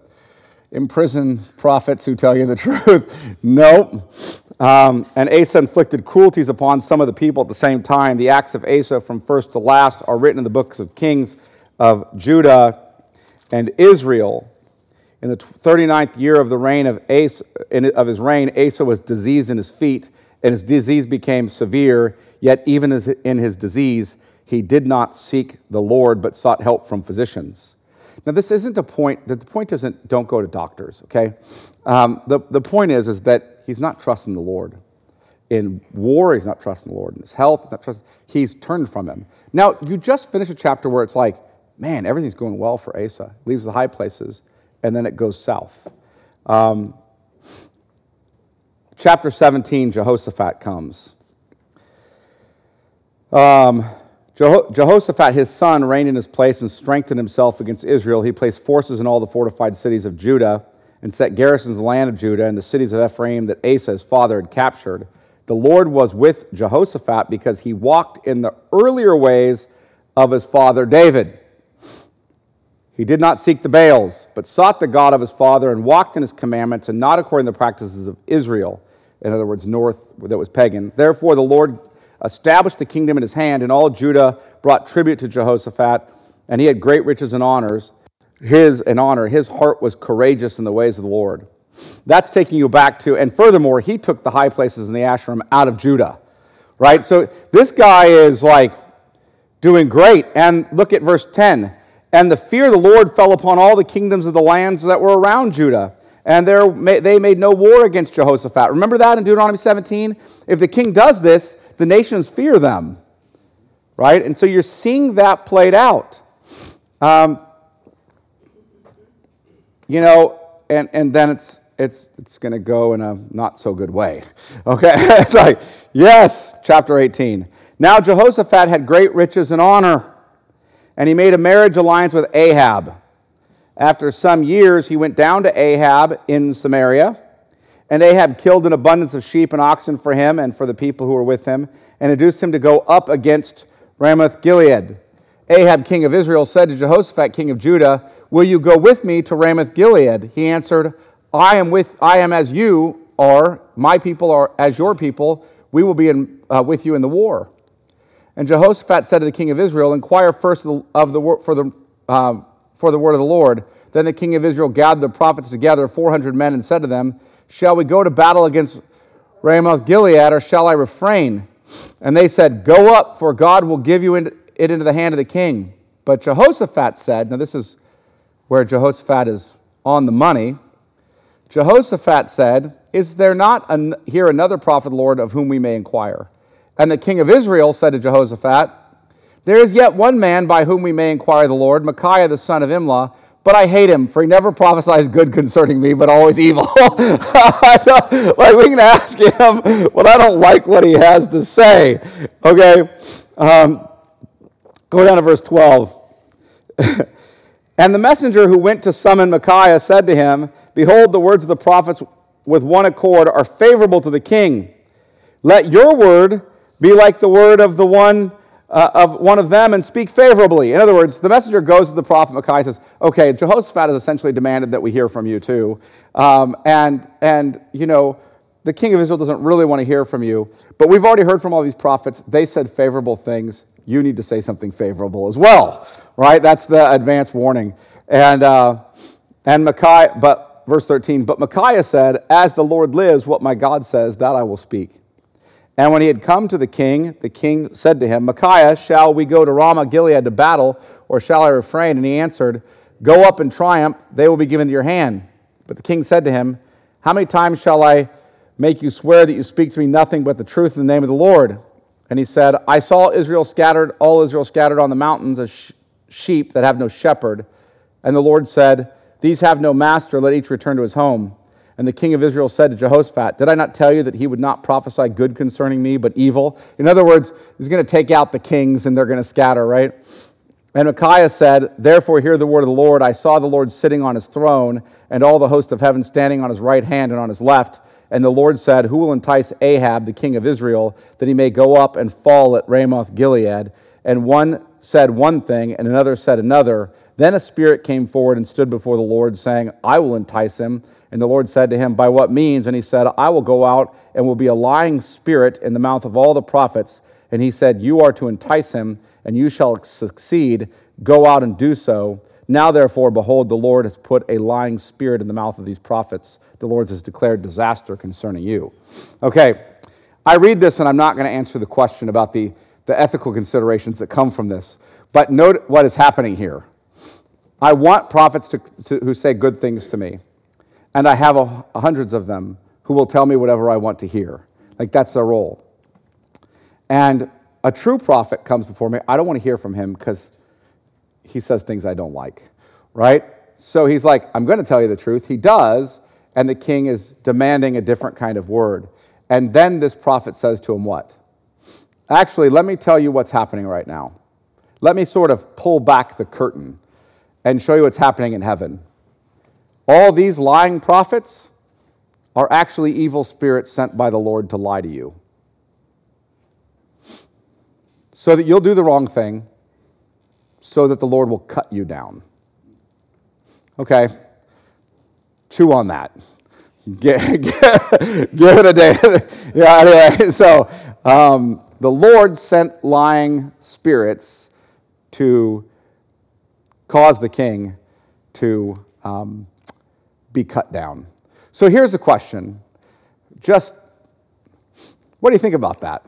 Speaker 1: imprison prophets who tell you the [laughs] truth. nope. Um, and Asa inflicted cruelties upon some of the people at the same time. The acts of Asa from first to last are written in the books of Kings of Judah and Israel. In the 39th year of the reign of, Asa, of his reign, Asa was diseased in his feet, and his disease became severe. Yet, even in his disease, he did not seek the Lord, but sought help from physicians. Now, this isn't a point, the point isn't don't go to doctors, okay? Um, the, the point is, is that he's not trusting the Lord. In war, he's not trusting the Lord. In his health, he's not trusting, he's turned from him. Now, you just finished a chapter where it's like, man, everything's going well for Asa. Leaves the high places, and then it goes south. Um, chapter 17, Jehoshaphat comes. Um, Jehoshaphat, his son, reigned in his place and strengthened himself against Israel. He placed forces in all the fortified cities of Judah and set garrisons in the land of Judah and the cities of Ephraim that Asa, his father, had captured. The Lord was with Jehoshaphat because he walked in the earlier ways of his father David. He did not seek the Baals, but sought the God of his father and walked in his commandments and not according to the practices of Israel. In other words, north that was pagan. Therefore, the Lord established the kingdom in his hand, and all Judah brought tribute to Jehoshaphat, and he had great riches and honors. His and honor, his heart was courageous in the ways of the Lord. That's taking you back to, and furthermore, he took the high places in the Asherim out of Judah, right? So this guy is like doing great. And look at verse 10. And the fear of the Lord fell upon all the kingdoms of the lands that were around Judah. And they made no war against Jehoshaphat. Remember that in Deuteronomy 17? If the king does this, the nations fear them, right? And so you're seeing that played out. Um, you know, and, and then it's, it's, it's going to go in a not so good way. [laughs] Okay? [laughs] it's like, yes, chapter 18. Now Jehoshaphat had great riches and honor, and he made a marriage alliance with Ahab. After some years, he went down to Ahab in Samaria and Ahab killed an abundance of sheep and oxen for him and for the people who were with him, and induced him to go up against Ramoth Gilead. Ahab, king of Israel, said to Jehoshaphat, king of Judah, Will you go with me to Ramoth Gilead? He answered, I am, with, I am as you are, my people are as your people, we will be in, uh, with you in the war. And Jehoshaphat said to the king of Israel, Inquire first of the, for, the, um, for the word of the Lord. Then the king of Israel gathered the prophets together, 400 men, and said to them, Shall we go to battle against Ramoth Gilead, or shall I refrain? And they said, Go up, for God will give you it into the hand of the king. But Jehoshaphat said, Now this is where Jehoshaphat is on the money. Jehoshaphat said, Is there not an, here another prophet, Lord, of whom we may inquire? And the king of Israel said to Jehoshaphat, There is yet one man by whom we may inquire the Lord, Micaiah the son of Imlah, but I hate him, for he never prophesies good concerning me, but always evil. [laughs] like we can ask him, but I don't like what he has to say. Okay, um, go down to verse 12. [laughs] and the messenger who went to summon Micaiah said to him, Behold, the words of the prophets with one accord are favorable to the king. Let your word be like the word of the one uh, of one of them and speak favorably. In other words, the messenger goes to the prophet Micaiah and says, Okay, Jehoshaphat has essentially demanded that we hear from you too. Um, and, and, you know, the king of Israel doesn't really want to hear from you, but we've already heard from all these prophets. They said favorable things. You need to say something favorable as well, right? That's the advance warning. And, uh, and Micaiah, but verse 13, but Micaiah said, As the Lord lives, what my God says, that I will speak. And when he had come to the king, the king said to him, Micaiah, shall we go to Ramah Gilead to battle, or shall I refrain? And he answered, Go up and triumph, they will be given to your hand. But the king said to him, How many times shall I make you swear that you speak to me nothing but the truth in the name of the Lord? And he said, I saw Israel scattered, all Israel scattered on the mountains as sheep that have no shepherd. And the Lord said, These have no master, let each return to his home. And the king of Israel said to Jehoshaphat, Did I not tell you that he would not prophesy good concerning me, but evil? In other words, he's going to take out the kings and they're going to scatter, right? And Micaiah said, Therefore, hear the word of the Lord. I saw the Lord sitting on his throne, and all the host of heaven standing on his right hand and on his left. And the Lord said, Who will entice Ahab, the king of Israel, that he may go up and fall at Ramoth Gilead? And one said one thing, and another said another. Then a spirit came forward and stood before the Lord, saying, I will entice him. And the Lord said to him, By what means? And he said, I will go out and will be a lying spirit in the mouth of all the prophets. And he said, You are to entice him, and you shall succeed. Go out and do so. Now, therefore, behold, the Lord has put a lying spirit in the mouth of these prophets. The Lord has declared disaster concerning you. Okay, I read this, and I'm not going to answer the question about the, the ethical considerations that come from this. But note what is happening here. I want prophets to, to, who say good things to me and I have a, a hundreds of them who will tell me whatever I want to hear. Like that's their role. And a true prophet comes before me. I don't want to hear from him because he says things I don't like, right? So he's like, I'm going to tell you the truth. He does, and the king is demanding a different kind of word. And then this prophet says to him, What? Actually, let me tell you what's happening right now. Let me sort of pull back the curtain and show you what's happening in heaven. All these lying prophets are actually evil spirits sent by the Lord to lie to you. So that you'll do the wrong thing, so that the Lord will cut you down. Okay? Chew on that. [laughs] Give, it a day. [laughs] yeah, anyway, [laughs] so um, the Lord sent lying spirits to cause the king to um, be cut down. So here's a question. Just what do you think about that?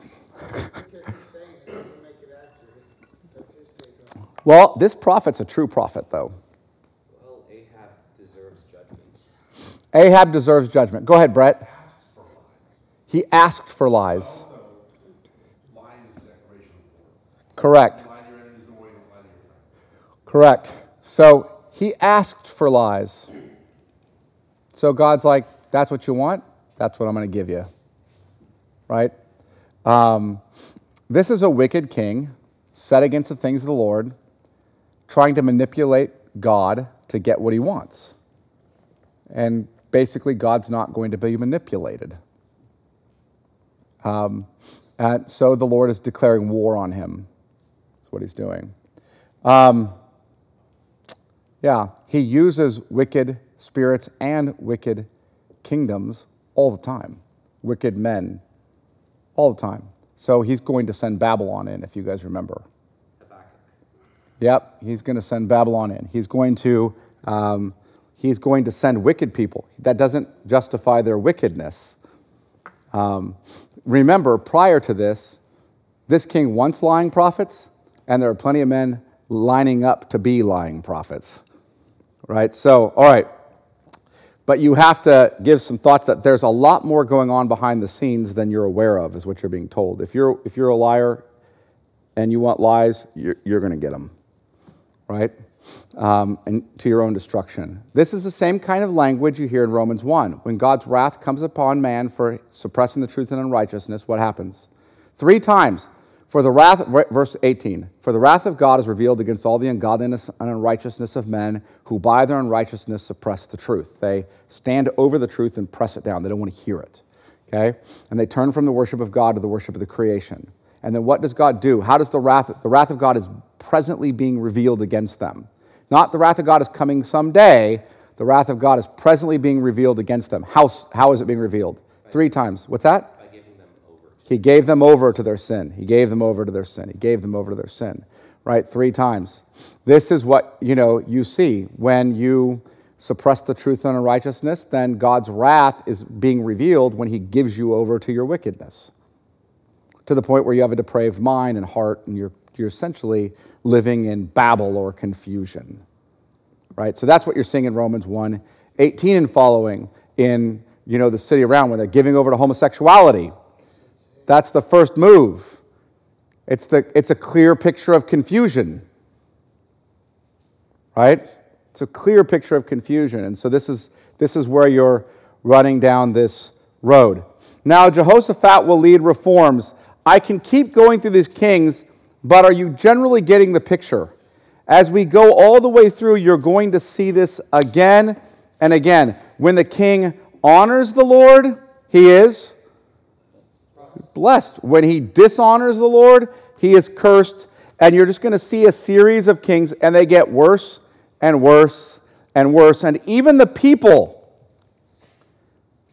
Speaker 1: well, this prophet's a true prophet, though.
Speaker 2: Well, Ahab deserves judgment.
Speaker 1: Ahab deserves judgment. Go ahead, Brett. He asked for lies. Correct. Correct. So he asked for lies. So God's like, that's what you want? That's what I'm going to give you. Right? Um, this is a wicked king set against the things of the Lord, trying to manipulate God to get what he wants. And basically, God's not going to be manipulated. Um, and so the Lord is declaring war on him. That's what he's doing. Um, yeah, he uses wicked spirits and wicked kingdoms all the time, wicked men all the time. So he's going to send Babylon in, if you guys remember. Yep, he's going to send Babylon in. He's going to, um, he's going to send wicked people. That doesn't justify their wickedness. Um, remember, prior to this, this king wants lying prophets, and there are plenty of men lining up to be lying prophets. Right? So, all right, but you have to give some thoughts that there's a lot more going on behind the scenes than you're aware of, is what you're being told. If you're, if you're a liar, and you want lies, you're, you're going to get them, right? Um, and to your own destruction. This is the same kind of language you hear in Romans 1. When God's wrath comes upon man for suppressing the truth and unrighteousness, what happens? Three times. For the wrath, verse 18, for the wrath of God is revealed against all the ungodliness and unrighteousness of men who by their unrighteousness suppress the truth. They stand over the truth and press it down. They don't want to hear it. Okay? And they turn from the worship of God to the worship of the creation. And then what does God do? How does the wrath, the wrath of God is presently being revealed against them. Not the wrath of God is coming someday, the wrath of God is presently being revealed against them. How, how is it being revealed? Three times. What's that? He gave them over to their sin. He gave them over to their sin. He gave them over to their sin. Right? Three times. This is what, you know, you see when you suppress the truth and unrighteousness, then God's wrath is being revealed when he gives you over to your wickedness. To the point where you have a depraved mind and heart and you're, you're essentially living in babel or confusion. Right? So that's what you're seeing in Romans 1 18 and following in you know the city around when they're giving over to homosexuality that's the first move. It's, the, it's a clear picture of confusion, right? It's a clear picture of confusion. And so this is, this is where you're running down this road. Now, Jehoshaphat will lead reforms. I can keep going through these kings, but are you generally getting the picture? As we go all the way through, you're going to see this again and again. When the king honors the Lord, he is blessed. When he dishonors the Lord, he is cursed. And you're just going to see a series of kings, and they get worse and worse and worse. And even the people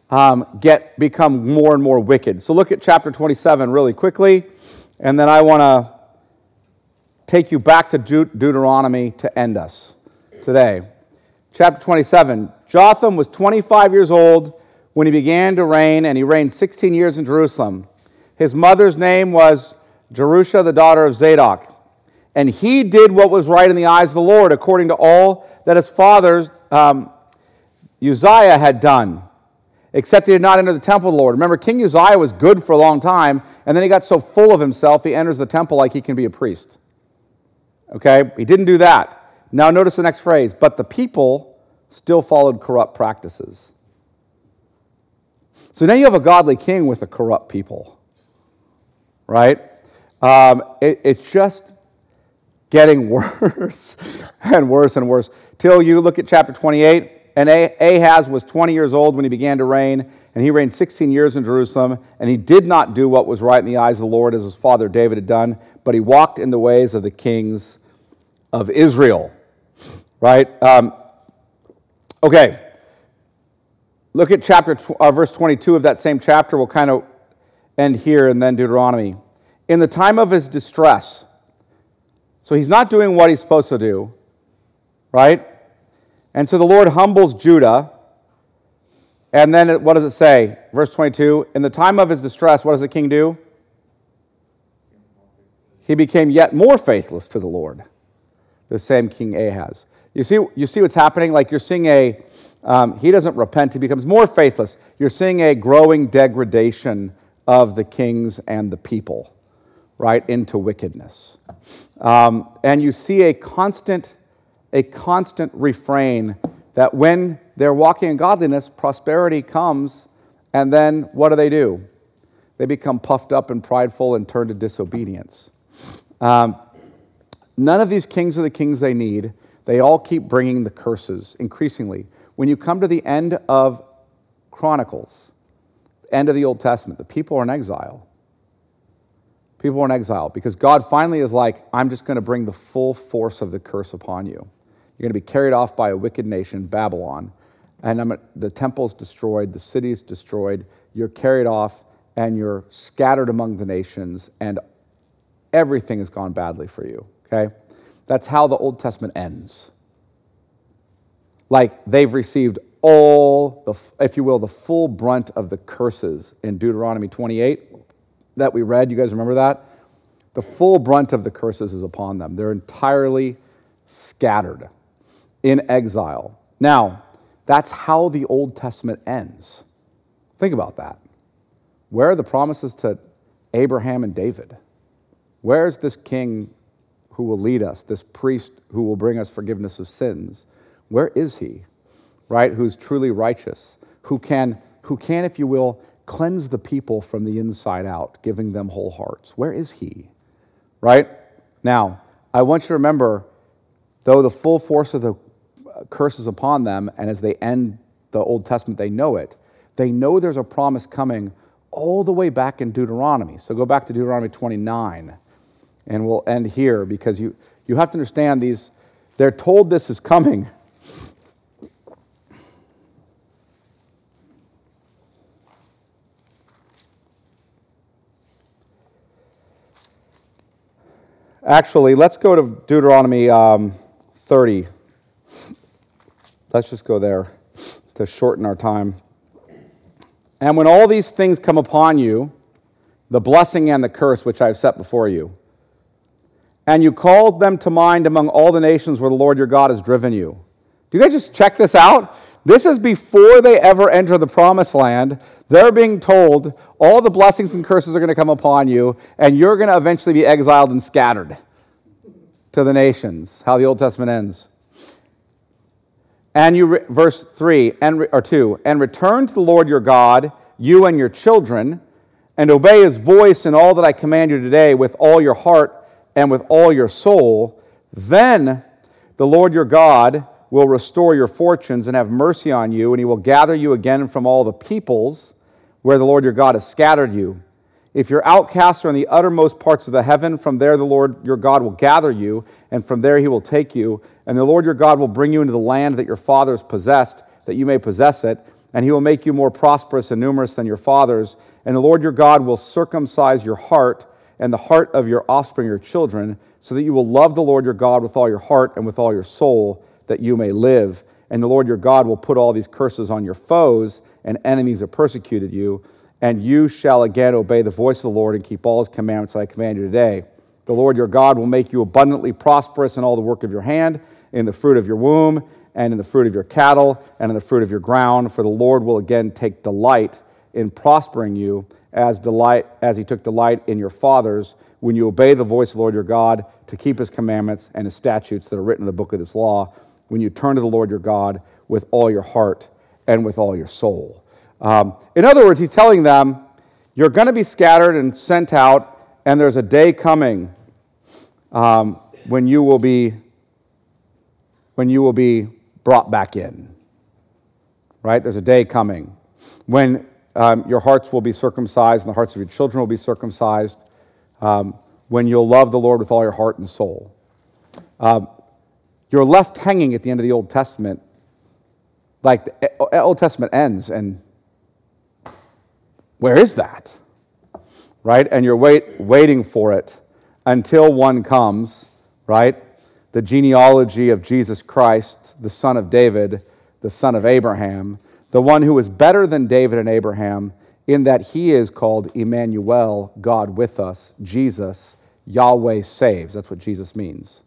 Speaker 1: um, get become more and more wicked. So look at chapter 27 really quickly, and then I want to take you back to Deut- Deuteronomy to end us today. Chapter 27. Jotham was 25 years old when he began to reign, and he reigned 16 years in Jerusalem. His mother's name was Jerusha, the daughter of Zadok. And he did what was right in the eyes of the Lord, according to all that his father um, Uzziah had done, except he did not enter the temple of the Lord. Remember, King Uzziah was good for a long time, and then he got so full of himself, he enters the temple like he can be a priest. Okay? He didn't do that. Now, notice the next phrase but the people still followed corrupt practices. So now you have a godly king with a corrupt people right? Um, it, it's just getting [laughs] worse and worse and worse. Till you look at chapter 28, and Ahaz was 20 years old when he began to reign, and he reigned 16 years in Jerusalem, and he did not do what was right in the eyes of the Lord as his father David had done, but he walked in the ways of the kings of Israel. Right? Um, okay. Look at chapter, uh, verse 22 of that same chapter. We'll kind of end here and then Deuteronomy. In the time of his distress, so he's not doing what he's supposed to do, right? And so the Lord humbles Judah. And then what does it say? Verse 22 In the time of his distress, what does the king do? He became yet more faithless to the Lord, the same King Ahaz. You see, you see what's happening? Like you're seeing a, um, he doesn't repent, he becomes more faithless. You're seeing a growing degradation of the kings and the people, right, into wickedness. Um, and you see a constant, a constant refrain that when they're walking in godliness, prosperity comes, and then what do they do? They become puffed up and prideful and turn to disobedience. Um, none of these kings are the kings they need. They all keep bringing the curses increasingly. When you come to the end of Chronicles, end of the Old Testament, the people are in exile. People are in exile because God finally is like, I'm just going to bring the full force of the curse upon you. You're going to be carried off by a wicked nation, Babylon, and I'm, the temple's destroyed, the city's destroyed. You're carried off and you're scattered among the nations, and everything has gone badly for you. Okay? That's how the Old Testament ends. Like they've received all, the, if you will, the full brunt of the curses in Deuteronomy 28 that we read. You guys remember that? The full brunt of the curses is upon them. They're entirely scattered in exile. Now, that's how the Old Testament ends. Think about that. Where are the promises to Abraham and David? Where's this king who will lead us, this priest who will bring us forgiveness of sins? Where is he? Right? Who's truly righteous, who can, who can, if you will, cleanse the people from the inside out, giving them whole hearts. Where is he? Right? Now, I want you to remember, though the full force of the curse is upon them, and as they end the Old Testament, they know it, they know there's a promise coming all the way back in Deuteronomy. So go back to Deuteronomy 29, and we'll end here because you, you have to understand these, they're told this is coming. Actually, let's go to Deuteronomy um, 30. Let's just go there to shorten our time. And when all these things come upon you, the blessing and the curse which I have set before you, and you called them to mind among all the nations where the Lord your God has driven you. Do you guys just check this out? This is before they ever enter the promised land. They're being told all the blessings and curses are going to come upon you, and you're going to eventually be exiled and scattered to the nations. How the Old Testament ends. And you, verse 3 and, or 2, and return to the Lord your God, you and your children, and obey his voice in all that I command you today with all your heart and with all your soul. Then the Lord your God will restore your fortunes and have mercy on you, and he will gather you again from all the peoples where the Lord your God has scattered you. If your outcasts are in the uttermost parts of the heaven, from there the Lord your God will gather you, and from there he will take you. And the Lord your God will bring you into the land that your fathers possessed, that you may possess it. And he will make you more prosperous and numerous than your fathers. And the Lord your God will circumcise your heart and the heart of your offspring, your children, so that you will love the Lord your God with all your heart and with all your soul, that you may live. And the Lord your God will put all these curses on your foes and enemies have persecuted you and you shall again obey the voice of the Lord and keep all his commandments that I command you today. The Lord your God will make you abundantly prosperous in all the work of your hand, in the fruit of your womb, and in the fruit of your cattle, and in the fruit of your ground. For the Lord will again take delight in prospering you, as delight as he took delight in your fathers, when you obey the voice of the Lord your God to keep his commandments and his statutes that are written in the book of this law, when you turn to the Lord your God with all your heart and with all your soul. Um, in other words, he's telling them, you're going to be scattered and sent out, and there's a day coming um, when you will be when you will be brought back in. Right? There's a day coming when um, your hearts will be circumcised and the hearts of your children will be circumcised. Um, when you'll love the Lord with all your heart and soul. Um, you're left hanging at the end of the Old Testament, like the Old Testament ends, and where is that? Right? And you're wait, waiting for it until one comes, right? The genealogy of Jesus Christ, the son of David, the son of Abraham, the one who is better than David and Abraham in that he is called Emmanuel, God with us, Jesus, Yahweh saves. That's what Jesus means,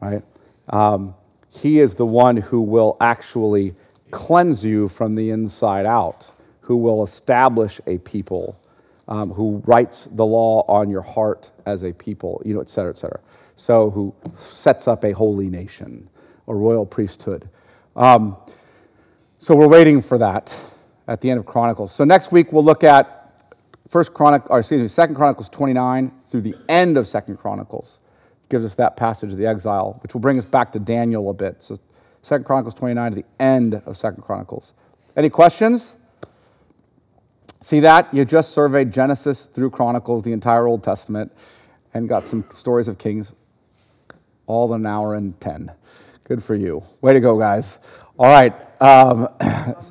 Speaker 1: right? Um, he is the one who will actually cleanse you from the inside out who will establish a people, um, who writes the law on your heart as a people, you know, et cetera, et cetera. So, who sets up a holy nation, a royal priesthood. Um, so, we're waiting for that at the end of Chronicles. So, next week we'll look at First Chronicle, or excuse me, Second Chronicles 29 through the end of Second Chronicles. Gives us that passage of the exile, which will bring us back to Daniel a bit. So, Second Chronicles 29 to the end of Second Chronicles. Any questions? See that? You just surveyed Genesis through Chronicles, the entire Old Testament, and got some stories of kings all in an hour and 10. Good for you. Way to go, guys. All right. Um, [clears throat]
Speaker 3: that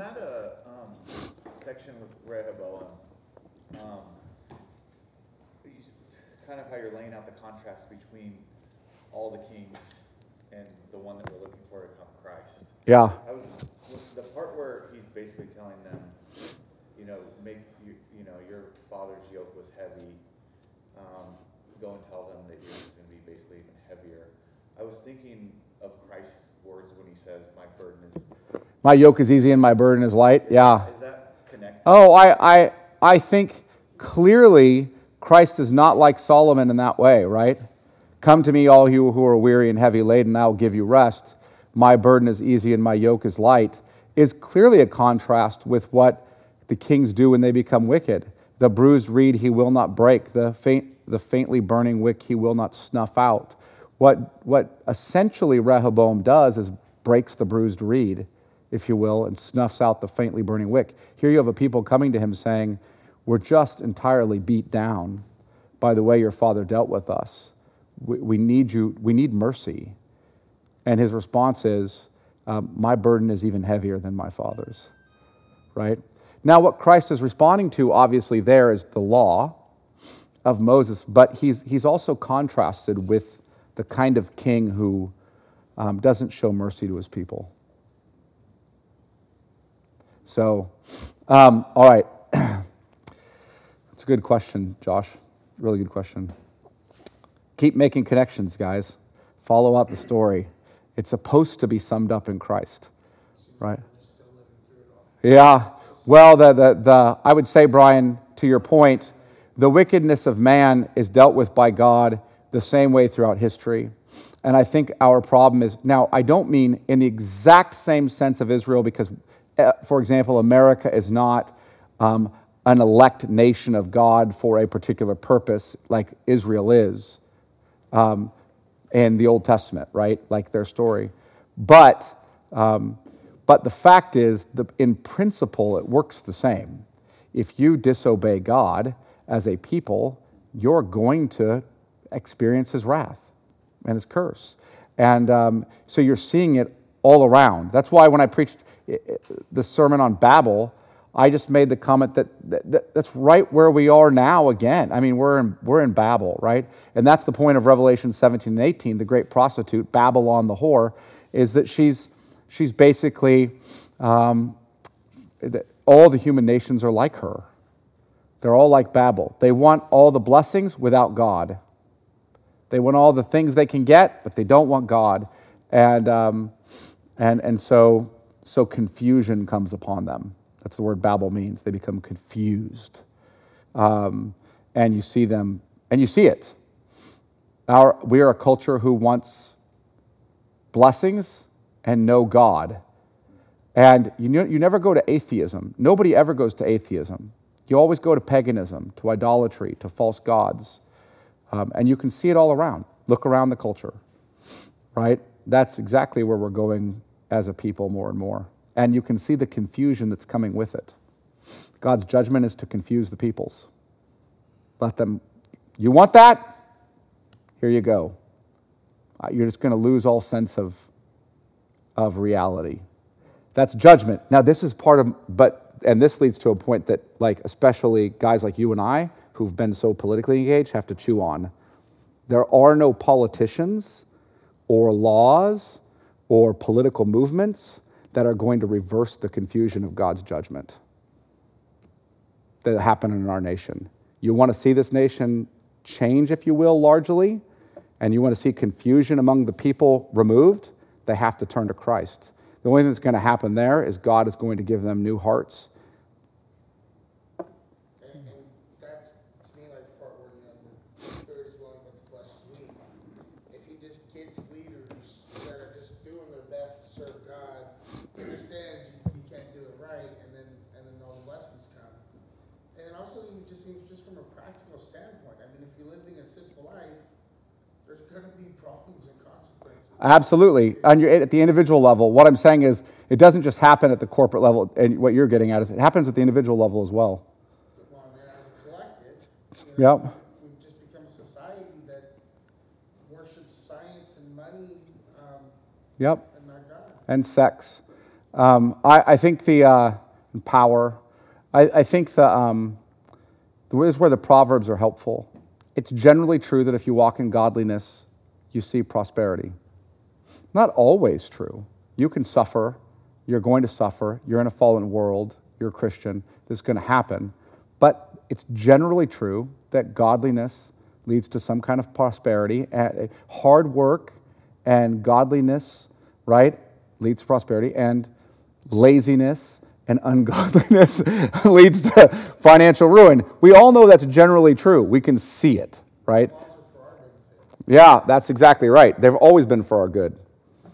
Speaker 3: section with Rehoboam, kind of how you're laying out the contrast between all the kings and the one that we're looking for Christ.
Speaker 1: Yeah.
Speaker 3: I was the part where he's basically telling them you know, make, you, you know, your father's yoke was heavy. Um, go and tell them that yours is going to be basically even heavier. I was thinking of Christ's words when he says, my burden is.
Speaker 1: My yoke is easy and my burden is light. Yeah.
Speaker 3: Is that connected?
Speaker 1: Oh, I, I, I think clearly Christ is not like Solomon in that way, right? Come to me, all you who are weary and heavy laden, I will give you rest. My burden is easy and my yoke is light, is clearly a contrast with what the kings do when they become wicked. The bruised reed he will not break, the, faint, the faintly burning wick he will not snuff out. What, what essentially Rehoboam does is breaks the bruised reed, if you will, and snuffs out the faintly burning wick. Here you have a people coming to him saying, We're just entirely beat down by the way your father dealt with us. We, we need you, we need mercy. And his response is, um, My burden is even heavier than my father's, right? Now, what Christ is responding to, obviously, there is the law of Moses, but he's, he's also contrasted with the kind of king who um, doesn't show mercy to his people. So, um, all right. [clears throat] It's a good question, Josh. Really good question. Keep making connections, guys. Follow out the story. It's supposed to be summed up in Christ, right? Yeah. Well, the, the, the, I would say, Brian, to your point, the wickedness of man is dealt with by God the same way throughout history. And I think our problem is now, I don't mean in the exact same sense of Israel, because, uh, for example, America is not um, an elect nation of God for a particular purpose like Israel is um, in the Old Testament, right? Like their story. But um, but the fact is, the, in principle, it works the same. If you disobey God as a people, you're going to experience his wrath and his curse. And um, so you're seeing it all around. That's why when I preached the sermon on Babel, I just made the comment that, that, that's right where we are now again. I mean, we're in, we're in Babel, right? And that's the point of Revelation 17 and 18, the great prostitute, Babylon the whore, is that she's she's basically, um, all the human nations are like her. They're all like Babel. They want all the blessings without God. They want all the things they can get, but they don't want God. And, um, and, and so, so confusion comes upon them. That's the word Babel means. They become confused. Um, and you see them, and you see it. Our, we are a culture who wants blessings and no God. And you, know, you never go to atheism. Nobody ever goes to atheism. You always go to paganism, to idolatry, to false gods. Um, and you can see it all around. Look around the culture, right? That's exactly where we're going as a people more and more. And you can see the confusion that's coming with it. God's judgment is to confuse the peoples. Let them, you want that? Here you go. Uh, you're just going to lose all sense of of reality. That's judgment. Now, this is part of, but, and this leads to a point that, like, especially guys like you and I, who've been so politically engaged, have to chew on. There are no politicians or laws or political movements that are going to reverse the confusion of God's judgment that happen in our nation. You want to see this nation change, if you will, largely, and you want to see confusion among the people removed, they have to turn to Christ. The only thing that's going to happen there is God is going to give them new hearts.
Speaker 4: And, and that's, to me, like the part where, you know, the spirit is willing, but the flesh is weak. If he just gets leaders that are just doing their best to serve God, he understands you, you can't do it right, and then, and then all the blessings come. And it also even just seems, just from a practical standpoint, I mean, if you're living a sinful life, there's gonna be [laughs] problems and consequences.
Speaker 1: Absolutely. On your, at the individual level, what I'm saying is it doesn't just happen at the corporate level, and what you're getting at is it happens at the individual level as well.
Speaker 4: Well, then as a collective, you know,
Speaker 1: Yep.
Speaker 4: we've just become a society that worships science and money, um,
Speaker 1: Yep.
Speaker 4: and not God.
Speaker 1: and sex. Um, I, I think the uh, power. I, I think the um, this is where the proverbs are helpful. It's generally true that if you walk in godliness, you see prosperity. Not always true. You can suffer. You're going to suffer. You're in a fallen world. You're a Christian. This is going to happen. But it's generally true that godliness leads to some kind of prosperity. Hard work and godliness, right, leads to prosperity. And laziness and ungodliness [laughs] leads to financial ruin. We all know that's generally true. We can see it, right? Yeah, that's exactly right. They've always been for our good.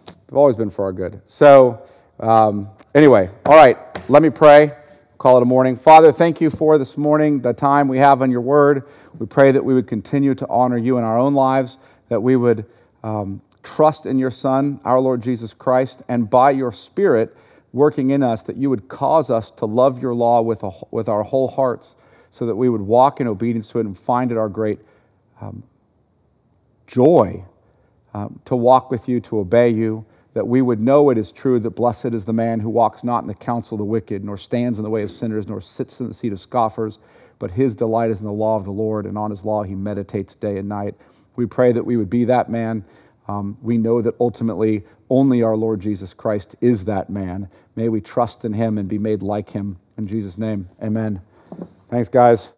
Speaker 1: They've always been for our good. So, um, anyway, all right, let me pray. Call it a morning. Father, thank you for this morning, the time we have on your word. We pray that we would continue to honor you in our own lives, that we would um, trust in your Son, our Lord Jesus Christ, and by your Spirit working in us, that you would cause us to love your law with, a, with our whole hearts, so that we would walk in obedience to it and find it our great um, joy um, to walk with you, to obey you, that we would know it is true that blessed is the man who walks not in the counsel of the wicked, nor stands in the way of sinners, nor sits in the seat of scoffers, but his delight is in the law of the Lord, and on his law he meditates day and night. We pray that we would be that man. Um, we know that ultimately only our Lord Jesus Christ is that man. May we trust in him and be made like him. In Jesus' name, amen. Thanks, guys.